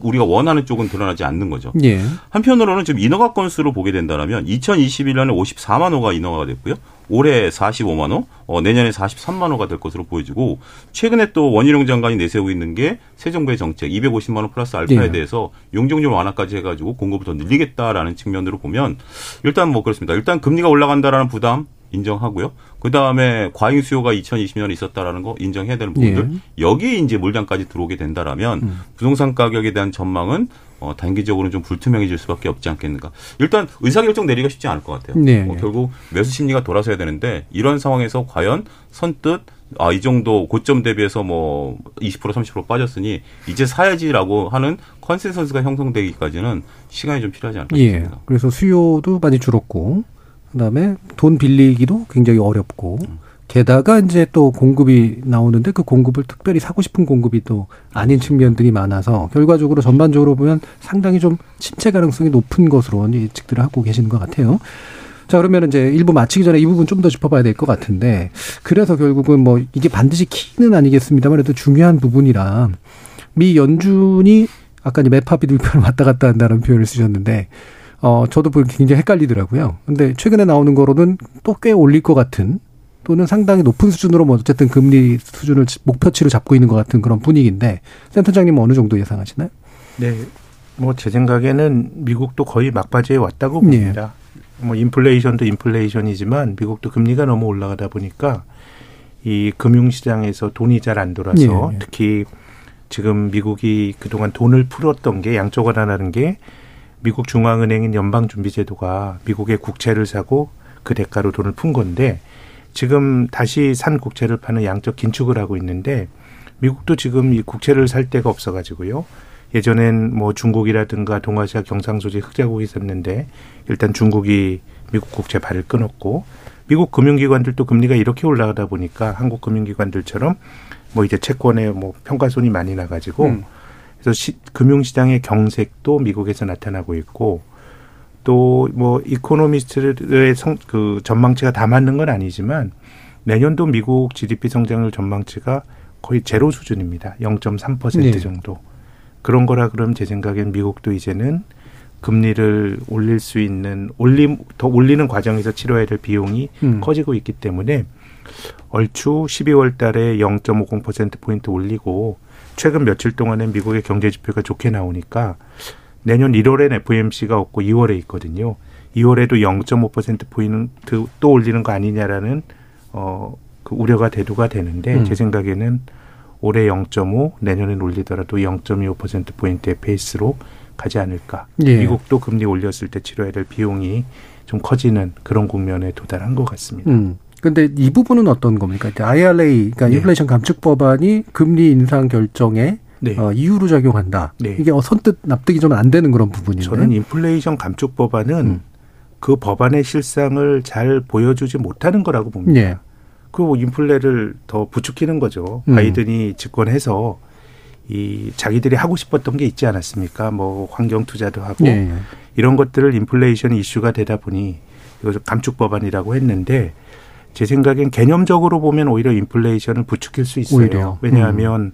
우리가 원하는 쪽은 드러나지 않는 거죠. 네. 한편으로는 지금 인허가 건수로 보게 된다면 2021년에 54만 호가 인허가가 됐고요. 올해 45만 호, 어, 내년에 43만 호가 될 것으로 보여지고 최근에 또 원희룡 장관이 내세우고 있는 게 새 정부의 정책 250만 원 플러스 알파에 네. 대해서 용적률 완화까지 해가지고 공급을 더 늘리겠다라는 측면으로 보면 일단 뭐 그렇습니다. 일단 금리가 올라간다라는 부담 인정하고요. 그 다음에 과잉 수요가 2020년에 있었다라는 거 인정해야 되는 부분들 네. 여기에 이제 물량까지 들어오게 된다라면 음. 부동산 가격에 대한 전망은 어, 단기적으로는 좀 불투명해질 수밖에 없지 않겠는가. 일단 의사결정 내리기가 쉽지 않을 것 같아요. 네. 어, 결국 매수 심리가 돌아서야 되는데 이런 상황에서 과연 선뜻 아, 이 정도 고점 대비해서 뭐 20% 30% 빠졌으니 이제 사야지라고 하는 consensus가 형성되기까지는 시간이 좀 필요하지 않을까 예. 싶습니다. 그래서 수요도 많이 줄었고 그다음에 돈 빌리기도 굉장히 어렵고 음. 게다가 이제 또 공급이 나오는데 그 공급을 특별히 사고 싶은 공급이 또 아닌 측면들이 많아서 결과적으로 전반적으로 보면 상당히 좀 침체 가능성이 높은 것으로 예측들을 하고 계시는 것 같아요. 자, 그러면 이제 일부 마치기 전에 이 부분 좀 더 짚어봐야 될 것 같은데, 그래서 결국은 뭐 이게 반드시 키는 아니겠습니다만, 그래도 중요한 부분이라, 미 연준이 아까 이제 매파비 들표를 왔다 갔다 한다는 표현을 쓰셨는데, 어, 저도 굉장히 헷갈리더라고요. 근데 최근에 나오는 거로는 또 꽤 올릴 것 같은 또는 상당히 높은 수준으로 뭐 어쨌든 금리 수준을 목표치로 잡고 있는 것 같은 그런 분위기인데 센터장님은 어느 정도 예상하시나요? 네. 뭐 제 생각에는 미국도 거의 막바지에 왔다고 봅니다. 네. 뭐 인플레이션도 인플레이션이지만 미국도 금리가 너무 올라가다 보니까 이 금융시장에서 돈이 잘 안 돌아서 네. 특히 지금 미국이 그동안 돈을 풀었던 게 양쪽을 하나는 게 미국 중앙은행인 연방준비제도가 미국의 국채를 사고 그 대가로 돈을 푼 건데 지금 다시 산 국채를 파는 양적 긴축을 하고 있는데 미국도 지금 이 국채를 살 데가 없어가지고요. 예전엔 뭐 중국이라든가 동아시아 경상소지 흑자국이 있었는데 일단 중국이 미국 국채 발을 끊었고 미국 금융기관들도 금리가 이렇게 올라가다 보니까 한국 금융기관들처럼 뭐 이제 채권에 뭐 평가손이 많이 나가지고 음. 그래서 시, 금융시장의 경색도 미국에서 나타나고 있고 또 뭐 이코노미스트의 성, 그 전망치가 다 맞는 건 아니지만 내년도 미국 GDP 성장률 전망치가 거의 제로 수준입니다. 0.3% 네. 정도. 그런 거라 그러면 제 생각엔 미국도 이제는 금리를 올릴 수 있는 올림 더 올리는 과정에서 치러야 될 비용이 음. 커지고 있기 때문에 얼추 12월 달에 0.50% 포인트 올리고 최근 며칠 동안에 미국의 경제 지표가 좋게 나오니까 내년 1월엔 FMC가 없고 2월에 있거든요. 2월에도 0.5% 포인트 또 올리는 거 아니냐라는 어 그 우려가 대두가 되는데 음. 제 생각에는 올해 0.5 내년엔 올리더라도 0.25% 포인트의 페이스로 가지 않을까. 예. 미국도 금리 올렸을 때 치러야 될 비용이 좀 커지는 그런 국면에 도달한 것 같습니다. 음. 근데 이 부분은 어떤 겁니까? IRA, 그러니까 네. 인플레이션 감축 법안이 금리 인상 결정에 네. 어, 이유로 작용한다. 네. 이게 어, 선뜻 납득이 좀 안 되는 그런 부분인데. 저는 인플레이션 감축 법안은 음. 그 법안의 실상을 잘 보여주지 못하는 거라고 봅니다. 예. 그 인플레를 더 부추기는 거죠. 음. 바이든이 집권해서 이 자기들이 하고 싶었던 게 있지 않았습니까? 뭐 환경 투자도 하고 예, 예. 이런 것들을 인플레이션 이슈가 되다 보니 이것을 감축 법안이라고 했는데 제 생각엔 개념적으로 보면 오히려 인플레이션을 부추길 수 있어요. 오히려. 왜냐하면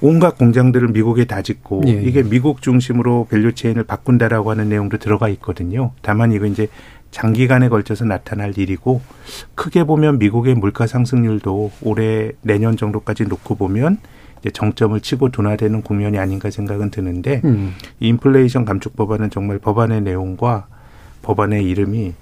온갖 공장들을 미국에 다 짓고 예, 이게 미국 중심으로 value chain을 바꾼다라고 하는 내용도 들어가 있거든요. 다만 이거 이제 장기간에 걸쳐서 나타날 일이고 크게 보면 미국의 물가 상승률도 올해 내년 정도까지 놓고 보면 이제 정점을 치고 둔화되는 국면이 아닌가 생각은 드는데 음. 이 인플레이션 감축 법안은 정말 법안의 내용과 법안의 이름이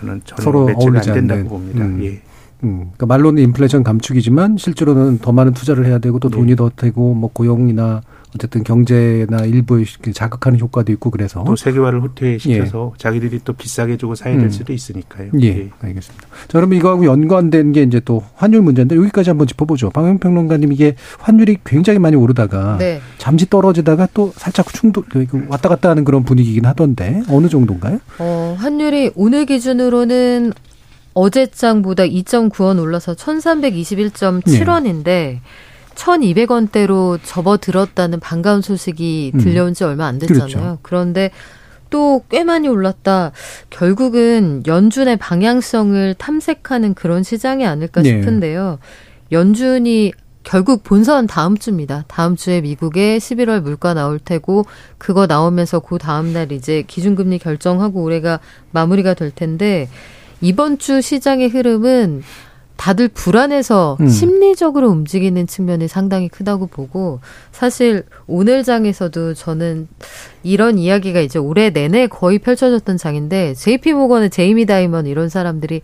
저는 서로 매치가 안 어울리지 된다고 않는. 봅니다. 음. 예. 음, 그러니까 말로는 인플레이션 감축이지만 실제로는 더 많은 투자를 해야 되고 또 네. 돈이 더 되고 뭐 고용이나 어쨌든 경제나 일부에 자극하는 효과도 있고 그래서 또 세계화를 후퇴시켜서 자기들이 또 비싸게 주고 사야 될 음. 수도 있으니까요. 예, 알겠습니다. 자, 그러면 이거하고 연관된 게 이제 또 환율 문제인데 여기까지 한번 짚어보죠. 방영평론가님 이게 환율이 굉장히 많이 오르다가 네. 잠시 떨어지다가 또 살짝 충돌 그 왔다 갔다 하는 그런 분위기긴 하던데 어느 정도인가요? 어, 환율이 오늘 기준으로는 어제장보다 2.9원 올라서 1321.7원인데 1200원대로 접어들었다는 반가운 소식이 음. 들려온 지 얼마 안 됐잖아요. 그렇죠. 그런데 또 꽤 많이 올랐다. 결국은 연준의 방향성을 탐색하는 그런 시장이 아닐까 네. 싶은데요. 연준이 결국 본선 다음 주입니다. 다음 주에 미국의 11월 물가 나올 테고 그거 나오면서 그 다음 날 이제 기준금리 결정하고 올해가 마무리가 될 텐데 이번 주 시장의 흐름은 다들 불안해서 음. 심리적으로 움직이는 측면이 상당히 크다고 보고 사실 오늘 장에서도 저는 이런 이야기가 이제 올해 내내 거의 펼쳐졌던 장인데 JP 모건의 제이미 다이먼 이런 사람들이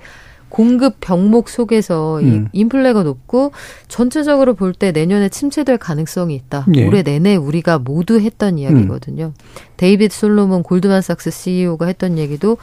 공급 병목 속에서 이 음. 인플레가 높고 전체적으로 볼 때 내년에 침체될 가능성이 있다. 예. 올해 내내 우리가 모두 했던 이야기거든요. 데이비드 솔로몬 골드만삭스 CEO가 했던 얘기도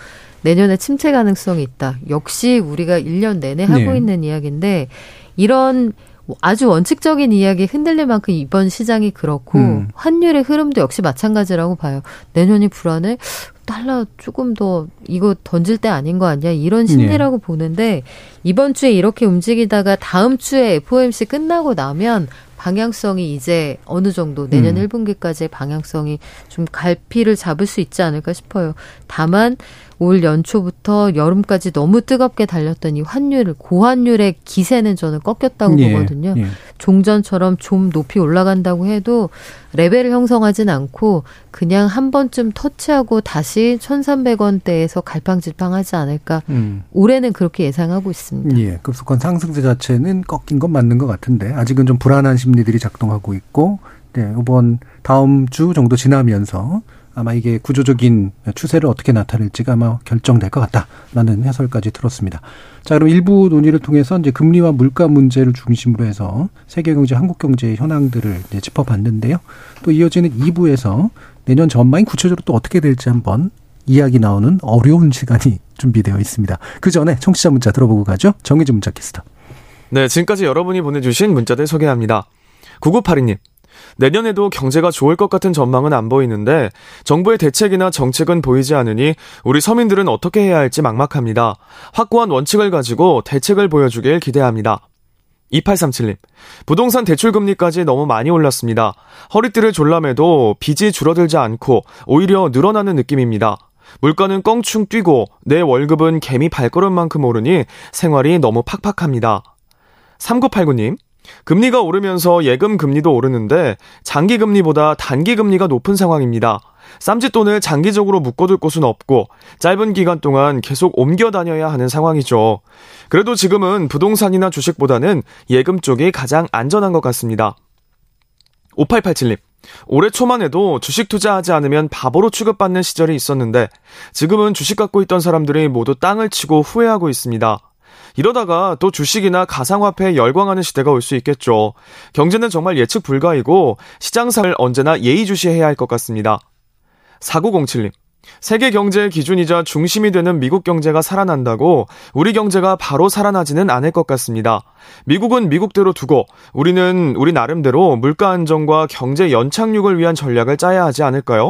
내년에 침체 가능성이 있다. 역시 우리가 1년 내내 하고 네. 있는 이야기인데 이런 아주 원칙적인 이야기 흔들릴 만큼 이번 시장이 그렇고 음. 환율의 흐름도 역시 마찬가지라고 봐요. 내년이 불안해? 달러 조금 더 이거 던질 때 아닌 거 아니야? 이런 심리라고 보는데 이번 주에 이렇게 움직이다가 다음 주에 FOMC 끝나고 나면 방향성이 이제 어느 정도 내년 음. 1분기까지의 방향성이 좀 갈피를 잡을 수 있지 않을까 싶어요. 다만 올 연초부터 여름까지 너무 뜨겁게 달렸던 이 환율, 고환율의 기세는 저는 꺾였다고 예, 보거든요. 예. 종전처럼 좀 높이 올라간다고 해도 레벨을 형성하진 않고 그냥 한 번쯤 터치하고 다시 1,300원대에서 갈팡질팡하지 않을까. 음. 올해는 그렇게 예상하고 있습니다. 예, 급속한 상승세 자체는 꺾인 건 맞는 것 같은데 아직은 좀 불안한 심리들이 작동하고 있고, 네, 이번 다음 주 정도 지나면서 아마 이게 구조적인 추세를 어떻게 나타낼지가 아마 결정될 것 같다라는 해설까지 들었습니다. 자, 그럼 일부 논의를 통해서 이제 금리와 물가 문제를 중심으로 해서 세계 경제, 한국 경제의 현황들을 이제 짚어봤는데요. 또 이어지는 2부에서 내년 전망이 구체적으로 또 어떻게 될지 한번 이야기 나오는 어려운 시간이 준비되어 있습니다. 그 전에 청취자 문자 들어보고 가죠. 정해진 문자 캐스터. 네, 지금까지 여러분이 보내주신 문자들 소개합니다. 9982님. 내년에도 경제가 좋을 것 같은 전망은 안 보이는데 정부의 대책이나 정책은 보이지 않으니 우리 서민들은 어떻게 해야 할지 막막합니다. 확고한 원칙을 가지고 대책을 보여주길 기대합니다. 2837님. 부동산 대출 금리까지 너무 많이 올랐습니다. 허리띠를 졸라매도 빚이 줄어들지 않고 오히려 늘어나는 느낌입니다. 물가는 껑충 뛰고 내 월급은 개미 발걸음만큼 오르니 생활이 너무 팍팍합니다. 3989님. 금리가 오르면서 예금 금리도 오르는데 장기 금리보다 단기 금리가 높은 상황입니다. 쌈짓돈을 장기적으로 묶어둘 곳은 없고 짧은 기간 동안 계속 옮겨 다녀야 하는 상황이죠. 그래도 지금은 부동산이나 주식보다는 예금 쪽이 가장 안전한 것 같습니다. 5887님. 올해 초만 해도 주식 투자하지 않으면 바보로 취급받는 시절이 있었는데 지금은 주식 갖고 있던 사람들이 모두 땅을 치고 후회하고 있습니다. 이러다가 또 주식이나 가상화폐에 열광하는 시대가 올 수 있겠죠. 경제는 정말 예측 불가이고 시장상을 언제나 예의주시해야 할 것 같습니다. 4907님. 세계 경제의 기준이자 중심이 되는 미국 경제가 살아난다고 우리 경제가 바로 살아나지는 않을 것 같습니다. 미국은 미국대로 두고 우리는 우리 나름대로 물가 안정과 경제 연착륙을 위한 전략을 짜야 하지 않을까요?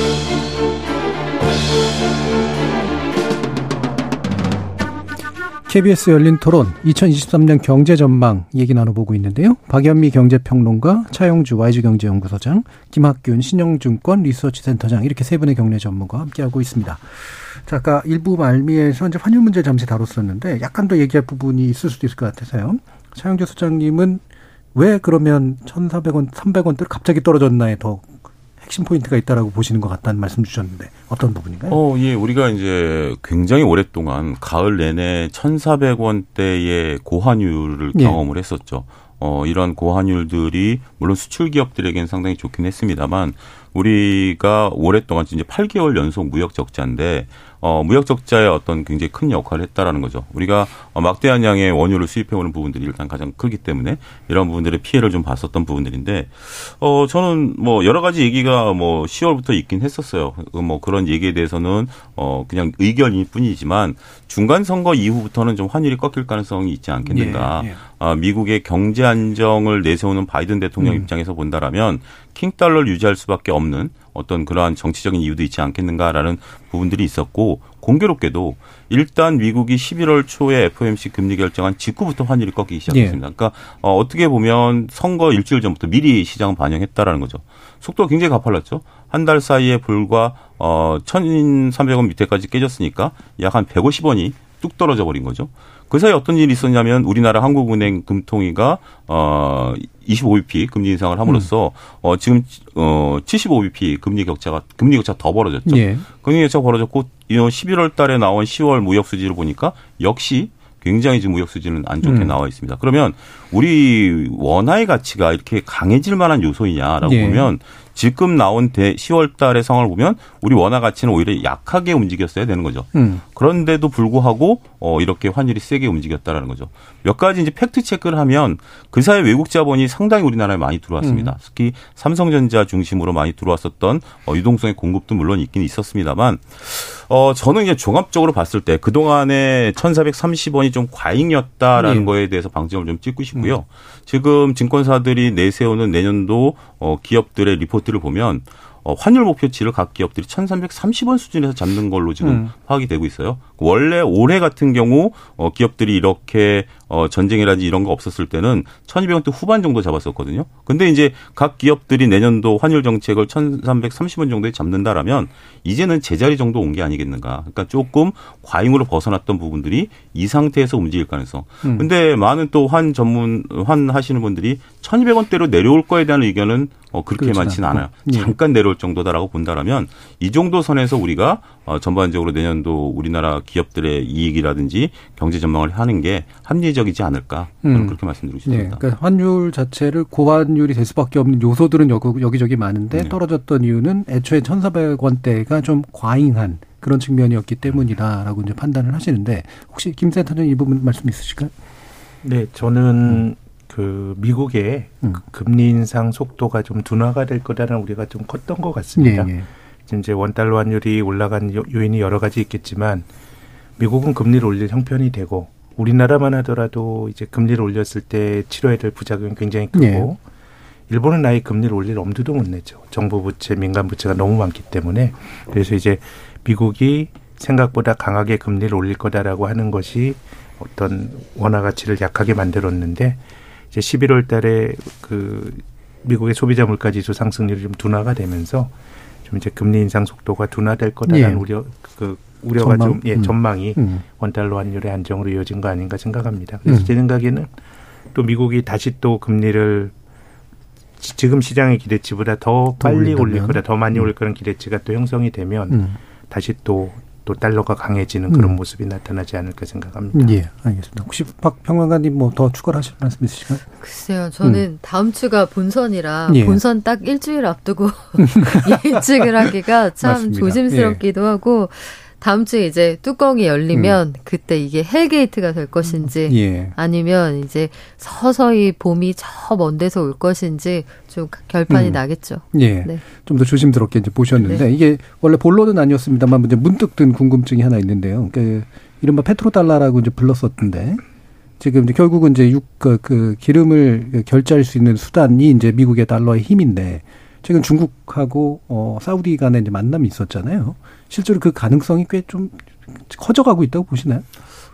KBS 열린 토론 2023년 경제 전망 얘기 나눠보고 있는데요. 박연미 경제평론가, 차영주 YG경제연구소장, 김학균 신영증권 리서치센터장 이렇게 세 분의 경제 전문가와 함께하고 있습니다. 자, 아까 일부 말미에서 이제 환율 문제 잠시 다뤘었는데 약간 더 얘기할 부분이 있을 수도 있을 것 같아서요. 차영주 소장님은 왜 그러면 1,400원, 300원대 갑자기 떨어졌나에 더 핵심 포인트가 있다라고 보시는 것 같다는 말씀 주셨는데 어떤 부분인가요? 어, 예, 우리가 이제 굉장히 오랫동안 가을 내내 1,400원대의 고환율을 예. 경험을 했었죠. 어, 이런 고환율들이 물론 수출 기업들에게는 상당히 좋긴 했습니다만 우리가 오랫동안 이제 8개월 연속 무역 적자인데 어, 무역 적자의 어떤 굉장히 큰 역할을 했다라는 거죠. 우리가 어, 막대한 양의 원유를 수입해 오는 부분들이 일단 가장 크기 때문에 이런 부분들의 피해를 좀 봤었던 부분들인데 어, 저는 뭐 여러 가지 얘기가 뭐 10월부터 있긴 했었어요. 그뭐 그런 얘기에 대해서는 어, 그냥 의견일 뿐이지만 중간 선거 이후부터는 좀 환율이 꺾일 가능성이 있지 않겠는가. 예, 예. 아, 미국의 경제 안정을 내세우는 바이든 대통령 음. 입장에서 본다라면 킹 달러를 유지할 수밖에 없는 어떤 그러한 정치적인 이유도 있지 않겠는가라는 부분들이 있었고 공교롭게도 일단 미국이 11월 초에 FOMC 금리 결정한 직후부터 환율이 꺾이기 시작했습니다. 예. 그러니까 어, 어떻게 보면 선거 일주일 전부터 미리 시장을 반영했다라는 거죠. 속도가 굉장히 가팔랐죠. 한 달 사이에 불과 어 1,300원 밑에까지 깨졌으니까 약 한 150원이 뚝 떨어져 버린 거죠. 그 사이에 어떤 일이 있었냐면 우리나라 한국은행 금통위가 어 25bp 금리 인상을 함으로써 음. 어 지금 어 75bp 금리 격차가 금리 격차 더 벌어졌죠. 예. 금리 격차 벌어졌고 11월 달에 나온 10월 무역 수지를 보니까 역시 굉장히 지금 무역 수지는 안 좋게 음. 나와 있습니다. 그러면 우리 원화의 가치가 이렇게 강해질 만한 요소이냐라고 예. 보면 지금 나온 대 10월 달의 상황을 보면 우리 원화 가치는 오히려 약하게 움직였어야 되는 거죠. 음. 그런데도 불구하고 어 이렇게 환율이 세게 움직였다라는 거죠. 몇 가지 이제 팩트 체크를 하면 그 사이 외국 자본이 상당히 우리나라에 많이 들어왔습니다. 음. 특히 삼성전자 중심으로 많이 들어왔었던 어 유동성의 공급도 물론 있긴 있었습니다만 어 저는 이제 종합적으로 봤을 때 그동안에 1,430원이 좀 과잉이었다라는 네. 거에 대해서 방점을 좀 찍고 싶고요. 음. 지금 증권사들이 내세우는 내년도 어 기업들의 리포트를 보면 어, 환율 목표치를 각 기업들이 1,330원 수준에서 잡는 걸로 지금 음. 파악이 되고 있어요. 원래 올해 같은 경우 어, 기업들이 이렇게 어, 전쟁이라든지 이런 거 없었을 때는 1,200원대 후반 정도 잡았었거든요. 근데 이제 각 기업들이 내년도 환율 정책을 1,330원 정도에 잡는다라면 이제는 제자리 정도 온 게 아니겠는가. 그러니까 조금 과잉으로 벗어났던 부분들이 이 상태에서 움직일 가능성. 음. 근데 많은 또 환 전문 환 하시는 분들이 1,200원대로 내려올 거에 대한 의견은 어, 그렇게 그렇죠. 많지는 않아요. 예. 잠깐 내려올 정도다라고 본다라면 이 정도 선에서 우리가 어, 전반적으로 내년도 우리나라 기업들의 이익이라든지 경제 전망을 하는 게 합리적이지 않을까 저는 음. 그렇게 말씀드리고 싶습니다. 네. 그러니까 환율 자체를 고환율이 될 수밖에 없는 요소들은 여기, 저기 많은데 네. 떨어졌던 이유는 애초에 1,400원대가 좀 과잉한 그런 측면이었기 때문이다라고 이제 판단을 하시는데 혹시 김 센터장 이 부분 말씀 있으실까요? 네, 저는 음. 그 미국의 음. 그 금리 인상 속도가 좀 둔화가 될 거라는 우리가 좀 컸던 것 같습니다. 예, 예. 이제 원달러 환율이 올라간 요인이 여러 가지 있겠지만 미국은 금리를 올릴 형편이 되고 우리나라만 하더라도 이제 금리를 올렸을 때 치러야 될 부작용이 굉장히 크고 예. 일본은 아예 금리를 올릴 엄두도 못 내죠. 정부 부채, 민간 부채가 너무 많기 때문에 그래서 이제 미국이 생각보다 강하게 금리를 올릴 거다라고 하는 것이 어떤 원화 가치를 약하게 만들었는데 이제 11월 달에 그 미국의 소비자 물가 지수 상승률이 좀 둔화가 되면서 좀 이제 금리 인상 속도가 둔화될 거다라는 예. 우려 그 우려가 전망? 좀 예, 음. 전망이 음. 원달러 환율의 안정으로 이어진 거 아닌가 생각합니다. 그래서 음. 제 생각에는 또 미국이 다시 또 금리를 지금 시장의 기대치보다 더 빨리 올릴 거다, 더 많이 음. 올릴 거라는 기대치가 또 형성이 되면 음. 다시 또, 또 달러가 강해지는 그런 음. 모습이 나타나지 않을까 생각합니다. 예, 알겠습니다. 혹시 박 평론가님 뭐 더 추가를 하실 말씀 있으실까요? 글쎄요, 저는 음. 다음 주가 본선이라 예. 본선 딱 일주일 앞두고 예측을 하기가 참 맞습니다. 조심스럽기도 예. 하고 다음 주에 이제 뚜껑이 열리면 음. 그때 이게 hell gate가 될 것인지 예. 아니면 이제 서서히 봄이 저 먼 데서 올 것인지 좀 결판이 음. 나겠죠. 예. 네. 좀 더 조심스럽게 이제 보셨는데 네. 이게 원래 본론은 아니었습니다만 이제 문득 든 궁금증이 하나 있는데요. 그 이른바 페트로달러라고 이제 불렀었던데 지금 이제 결국은 이제 육, 그, 그 기름을 결제할 수 있는 수단이 이제 미국의 달러의 힘인데 최근 중국하고 어 사우디 간에 이제 만남이 있었잖아요. 실제로 그 가능성이 꽤 좀 커져가고 있다고 보시나요?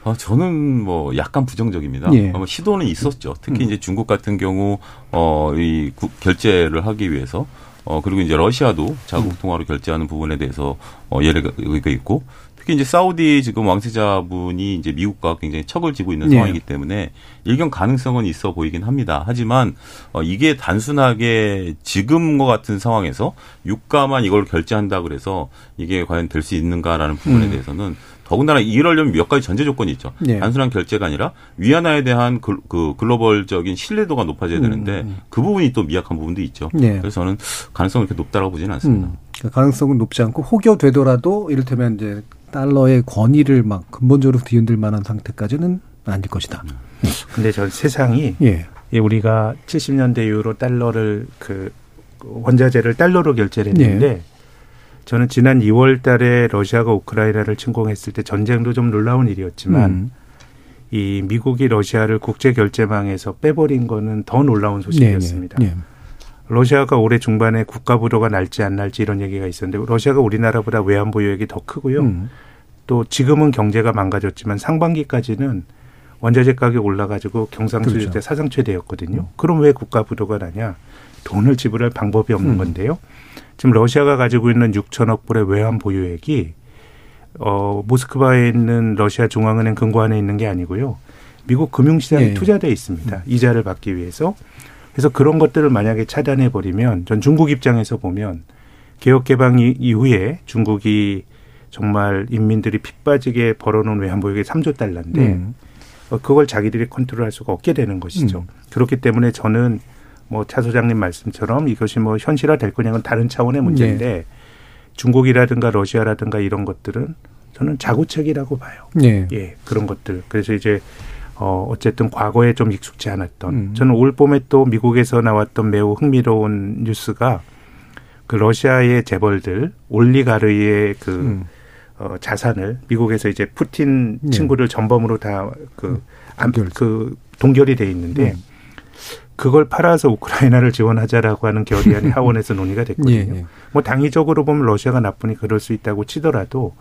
아, 저는 뭐 약간 부정적입니다. 예. 아마 시도는 있었죠. 특히 음. 이제 중국 같은 경우 어이 결제를 하기 위해서 어 그리고 이제 러시아도 자국 음. 통화로 결제하는 부분에 대해서 어 예를 가 있고 특히 이제 사우디 지금 왕세자분이 이제 미국과 굉장히 척을 지고 있는 예. 상황이기 때문에 일견 가능성은 있어 보이긴 합니다. 하지만 어, 이게 단순하게 지금과 같은 상황에서 유가만 이걸 결제한다 그래서 이게 과연 될 수 있는가라는 부분에 음. 대해서는 더군다나 이러려면 몇 가지 전제 조건이 있죠. 네. 단순한 결제가 아니라 위안화에 대한 그, 그 글로벌적인 신뢰도가 높아져야 되는데 음. 그 부분이 또 미약한 부분도 있죠. 네. 그래서 저는 가능성이 그렇게 높다고 보지는 않습니다. 음. 그 가능성은 높지 않고 혹여되더라도 이를테면 이제 달러의 권위를 막 근본적으로 뒤흔들 만한 상태까지는 아닐 것이다. 음. 근데 저 세상이 예. 우리가 70년대 이후로 달러를 그 원자재를 달러로 결제를 했는데 예. 저는 지난 2월 달에 러시아가 우크라이나를 침공했을 때 전쟁도 좀 놀라운 일이었지만 음. 이 미국이 러시아를 국제 결제망에서 빼버린 거는 더 놀라운 소식이었습니다. 네, 네, 네. 러시아가 올해 중반에 국가 부도가 날지 안 날지 이런 얘기가 있었는데 러시아가 우리나라보다 외환 보유액이 더 크고요. 음. 또 지금은 경제가 망가졌지만 상반기까지는 원자재 가격 올라가지고 경상수지 그렇죠. 때 사상 최대였거든요. 음. 그럼 왜 국가 부도가 나냐? 돈을 지불할 방법이 없는 음. 건데요. 지금 러시아가 가지고 있는 6천억 불의 외환 보유액이 어 모스크바에 있는 러시아 중앙은행 금고안에 있는 게 아니고요. 미국 금융시장에 네. 투자돼 있습니다. 음. 이자를 받기 위해서. 그래서 그런 것들을 만약에 차단해 버리면 전 중국 입장에서 보면 개혁 개방 이후에 중국이 정말 인민들이 피 빠지게 벌어놓은 외환보유액이 3조 달러인데 음. 어, 그걸 자기들이 컨트롤할 수가 없게 되는 것이죠. 음. 그렇기 때문에 저는 뭐 차 소장님 말씀처럼 이것이 뭐 현실화 될 거냐는 다른 차원의 문제인데 네. 중국이라든가 러시아라든가 이런 것들은 저는 자구책이라고 봐요. 네. 예, 그런 것들. 그래서 이제 어, 어쨌든 과거에 좀 익숙지 않았던. 음. 저는 올 봄에 또 미국에서 나왔던 매우 흥미로운 뉴스가 그 러시아의 재벌들 올리가르의 그 음. 어, 자산을 미국에서 이제 푸틴 네. 친구를 전범으로 다그 음. 그 동결이 돼 있는데 음. 그걸 팔아서 우크라이나를 지원하자라고 하는 결의안이 하원에서 논의가 됐거든요. 예, 예. 뭐 당위적으로 보면 러시아가 나쁘니 그럴 수 있다고 치더라도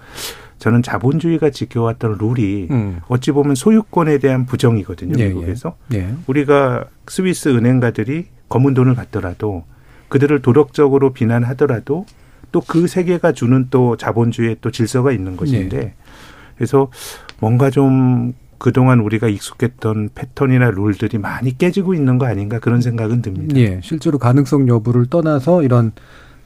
저는 자본주의가 지켜왔던 룰이 음. 어찌 보면 소유권에 대한 부정이거든요. 예, 예. 미국에서 예. 우리가 스위스 은행가들이 검은 돈을 받더라도 그들을 도덕적으로 비난하더라도 또 그 세계가 주는 또 자본주의의 또 질서가 있는 것인데 예. 그래서 뭔가 좀 그동안 우리가 익숙했던 패턴이나 룰들이 많이 깨지고 있는 거 아닌가 그런 생각은 듭니다. 예, 실제로 가능성 여부를 떠나서 이런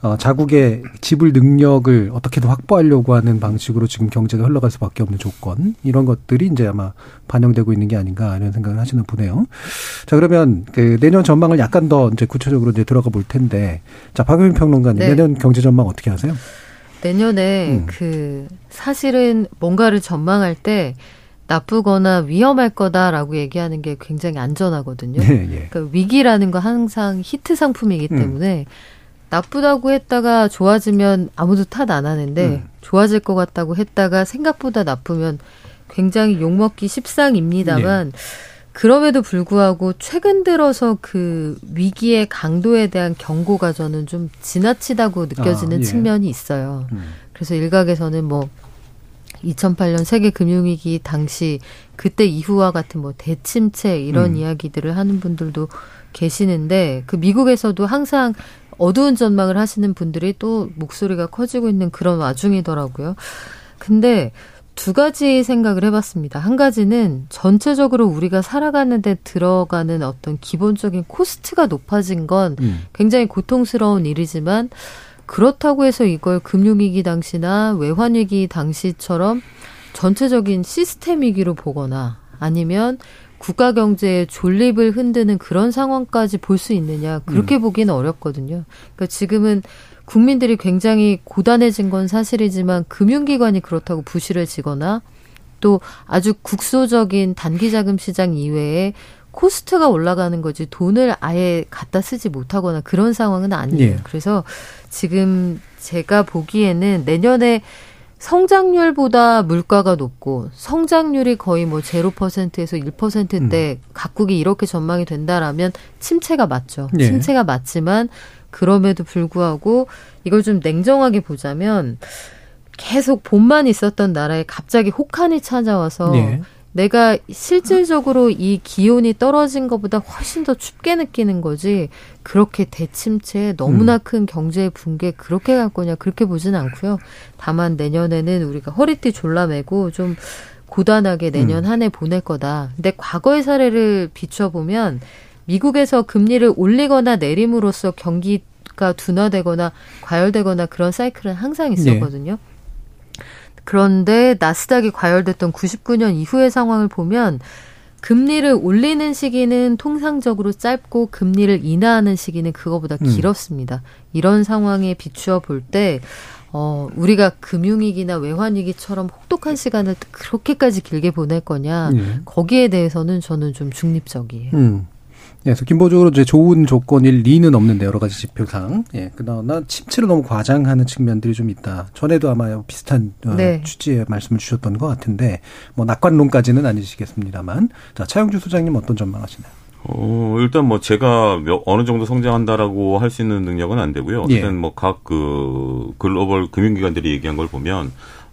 어, 자국의 지불 능력을 어떻게든 확보하려고 하는 방식으로 지금 경제가 흘러갈 수밖에 없는 조건 이런 것들이 이제 아마 반영되고 있는 게 아닌가 이런 생각을 하시는 분네요. 자 그러면 그 내년 전망을 약간 더 이제 구체적으로 이제 들어가 볼 텐데 자 박영민 평론가님 네. 내년 경제 전망 어떻게 하세요? 내년에 음. 그 사실은 뭔가를 전망할 때 나쁘거나 위험할 거다라고 얘기하는 게 굉장히 안전하거든요. 네, 예. 그러니까 위기라는 거 항상 히트 상품이기 음. 때문에 음. 나쁘다고 했다가 좋아지면 아무도 탓 안 하는데 음. 좋아질 것 같다고 했다가 생각보다 나쁘면 굉장히 욕먹기 십상입니다만 네. 그럼에도 불구하고 최근 들어서 그 위기의 강도에 대한 경고가 저는 좀 지나치다고 느껴지는 아, 예. 측면이 있어요. 음. 그래서 일각에서는 뭐 2008년 세계 금융위기 당시 그때 이후와 같은 뭐 대침체 이런 음. 이야기들을 하는 분들도 계시는데 그 미국에서도 항상 어두운 전망을 하시는 분들이 또 목소리가 커지고 있는 그런 와중이더라고요. 근데 두 가지 생각을 해봤습니다. 한 가지는 전체적으로 우리가 살아가는데 들어가는 어떤 기본적인 코스트가 높아진 건 음. 굉장히 고통스러운 일이지만 그렇다고 해서 이걸 금융위기 당시나 외환위기 당시처럼 전체적인 시스템 위기로 보거나 아니면 국가 경제의 존립을 흔드는 그런 상황까지 볼 수 있느냐 그렇게 음. 보기는 어렵거든요. 그러니까 지금은 국민들이 굉장히 고단해진 건 사실이지만 금융기관이 그렇다고 부실해지거나 또 아주 국소적인 단기 자금 시장 이외에 코스트가 올라가는 거지 돈을 아예 갖다 쓰지 못하거나 그런 상황은 아니에요. 예. 그래서 지금 제가 보기에는 내년에 성장률보다 물가가 높고 성장률이 거의 뭐 제로 퍼센트에서 1%대 음. 각국이 이렇게 전망이 된다라면 침체가 맞죠. 예. 침체가 맞지만 그럼에도 불구하고 이걸 좀 냉정하게 보자면 계속 봄만 있었던 나라에 갑자기 혹한이 찾아와서 예. 내가 실질적으로 이 기온이 떨어진 것보다 훨씬 더 춥게 느끼는 거지 그렇게 대침체 너무나 음. 큰 경제의 붕괴 그렇게 갈 거냐 그렇게 보진 않고요. 다만 내년에는 우리가 허리띠 졸라매고 좀 고단하게 내년 음. 한해 보낼 거다. 근데 과거의 사례를 비춰보면 미국에서 금리를 올리거나 내림으로써 경기가 둔화되거나 과열되거나 그런 사이클은 항상 있었거든요. 네. 그런데 나스닥이 과열됐던 99년 이후의 상황을 보면 금리를 올리는 시기는 통상적으로 짧고 금리를 인하하는 시기는 그거보다 음. 길었습니다. 이런 상황에 비추어 볼 때, 어, 우리가 금융위기나 외환위기처럼 혹독한 시간을 그렇게까지 길게 보낼 거냐, 음. 거기에 대해서는 저는 좀 중립적이에요. 음. 예, 그래서 기본적으로 이제 좋은 조건일 리는 없는데 여러 가지 지표상 예, 그러나 침체를 너무 과장하는 측면들이 좀 있다. 전에도 아마 비슷한 어, 네. 취지의 말씀을 주셨던 것 같은데 뭐 낙관론까지는 아니시겠습니다만 자 차영주 소장님 어떤 전망하시나요? 어, 일단 뭐 제가 몇, 어느 정도 성장한다라고 할 수 있는 능력은 안 되고요. 예. 어쨌든 뭐각 그 글로벌 금융기관들이 얘기한 걸 보면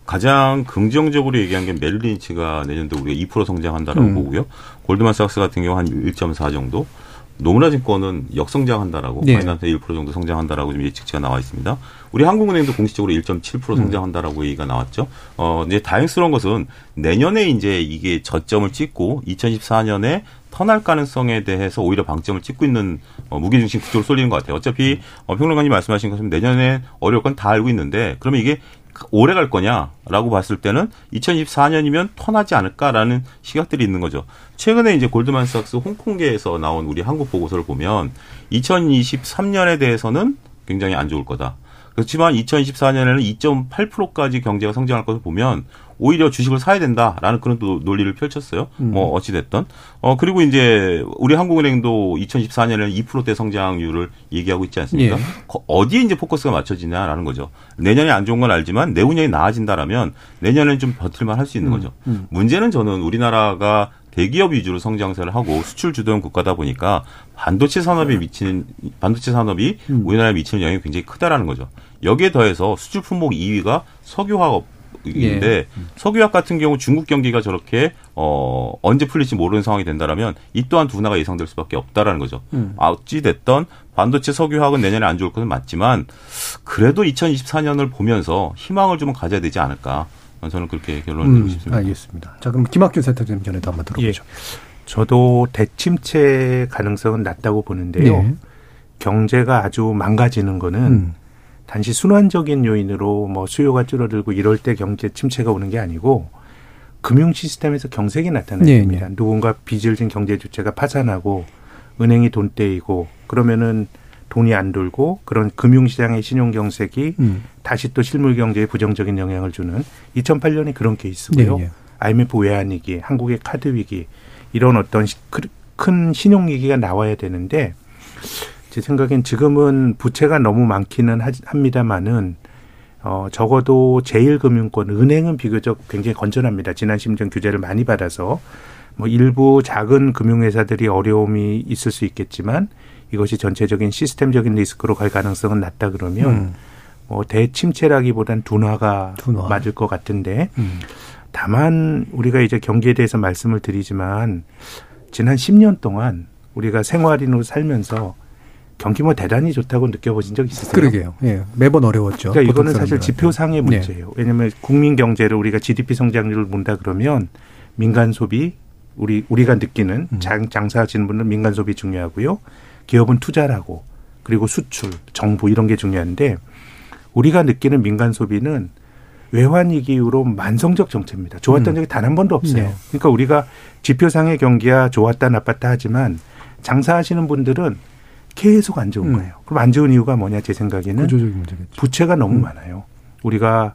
가장 긍정적으로 얘기한 게 멜린치가 내년도 우리가 2% 성장한다라고 음. 보고요. 골드만삭스 같은 경우 한 1.4 정도. 노무라증권은 역성장한다라고 네. 마이너스 1% 정도 성장한다라고 좀 예측치가 나와 있습니다. 우리 한국은행도 공식적으로 1.7% 음. 성장한다라고 음. 얘기가 나왔죠. 어 이제 다행스러운 것은 내년에 이제 이게 저점을 찍고 2014년에 터날 가능성에 대해서 오히려 방점을 찍고 있는 어, 무게중심 구조로 쏠리는 것 같아요. 어차피 어, 평론가님 말씀하신 것처럼 내년에 어려울 건 다 알고 있는데 그러면 이게 오래 갈 거냐라고 봤을 때는 2024년이면 터나지 않을까라는 시각들이 있는 거죠. 최근에 이제 골드만삭스 홍콩계에서 나온 우리 한국 보고서를 보면 2023년에 대해서는 굉장히 안 좋을 거다. 그렇지만 2024년에는 2.8%까지 경제가 성장할 것을 보면 오히려 주식을 사야 된다라는 그런 또 논리를 펼쳤어요. 음. 뭐 어찌 됐던. 어 그리고 이제 우리 한국은행도 2014년에는 2%대 성장률을 얘기하고 있지 않습니까? 예. 어디에 이제 포커스가 맞춰지냐라는 거죠. 내년에 안 좋은 건 알지만 내후년이 나아진다라면 내년에는 좀 버틸만 할 수 있는 음. 거죠. 음. 문제는 저는 우리나라가 대기업 위주로 성장세를 하고 수출 주도형 국가다 보니까 반도체 산업에 미치는 반도체 산업이 음. 우리나라에 미치는 영향이 굉장히 크다라는 거죠. 여기에 더해서 수출 품목 2위가 석유화업 인데 예. 석유학 같은 경우 중국 경기가 저렇게 어 언제 풀릴지 모르는 상황이 된다라면 이 또한 둔화가 예상될 수밖에 없다라는 거죠. 음. 어찌 됐던 반도체 석유화학은 내년에 안 좋을 것은 맞지만 그래도 2024년을 보면서 희망을 좀 가져야 되지 않을까. 저는 그렇게 결론을 내리고 음, 싶습니다. 알겠습니다. 자, 그럼 김학균 센터장님 전에도 한번 들어보죠. 예. 저도 대침체 가능성은 낮다고 보는데요. 예. 경제가 아주 망가지는 거는 음. 단지 순환적인 요인으로 뭐 수요가 줄어들고 이럴 때 경제 침체가 오는 게 아니고 금융 시스템에서 경색이 나타납니다. 네, 네. 누군가 빚을 진 경제 주체가 파산하고 은행이 돈 떼이고 그러면은 돈이 안 돌고 그런 금융시장의 신용 경색이 음. 다시 또 실물 경제에 부정적인 영향을 주는 2008년에 그런 케이스고요. 네, 네. IMF 외환 위기, 한국의 카드 위기 이런 어떤 큰 신용 위기가 나와야 되는데 제 생각엔 지금은 부채가 너무 많기는 합니다만은 어 적어도 제일금융권 은행은 비교적 굉장히 건전합니다. 지난 심정 규제를 많이 받아서 뭐 일부 작은 금융회사들이 어려움이 있을 수 있겠지만 이것이 전체적인 시스템적인 리스크로 갈 가능성은 낮다 그러면 음. 뭐 대침체라기보단 둔화가 둔화. 맞을 것 같은데 음. 다만 우리가 이제 경기에 대해서 말씀을 드리지만 지난 10년 동안 우리가 생활인으로 살면서 경기 뭐 대단히 좋다고 느껴보신 적 있으세요? 그러게요. 예. 매번 어려웠죠. 그러니까 이거는 사실 지표상의 네. 문제예요. 네. 왜냐하면 국민 경제를 우리가 GDP 성장률을 본다 그러면 민간 소비 우리 우리가 느끼는 음. 장, 장사하시는 분은 민간 소비 중요하고요. 기업은 투자라고 그리고 수출, 정부 이런 게 중요한데 우리가 느끼는 민간 소비는 외환위기 이후로 만성적 정체입니다. 좋았던 음. 적이 단 한 번도 없어요. 네. 그러니까 우리가 지표상의 경기야 좋았다 나빴다 하지만 장사하시는 분들은 계속 안 좋은 음. 거예요. 그럼 안 좋은 이유가 뭐냐 제 생각에는 부채가 너무 음. 많아요. 우리가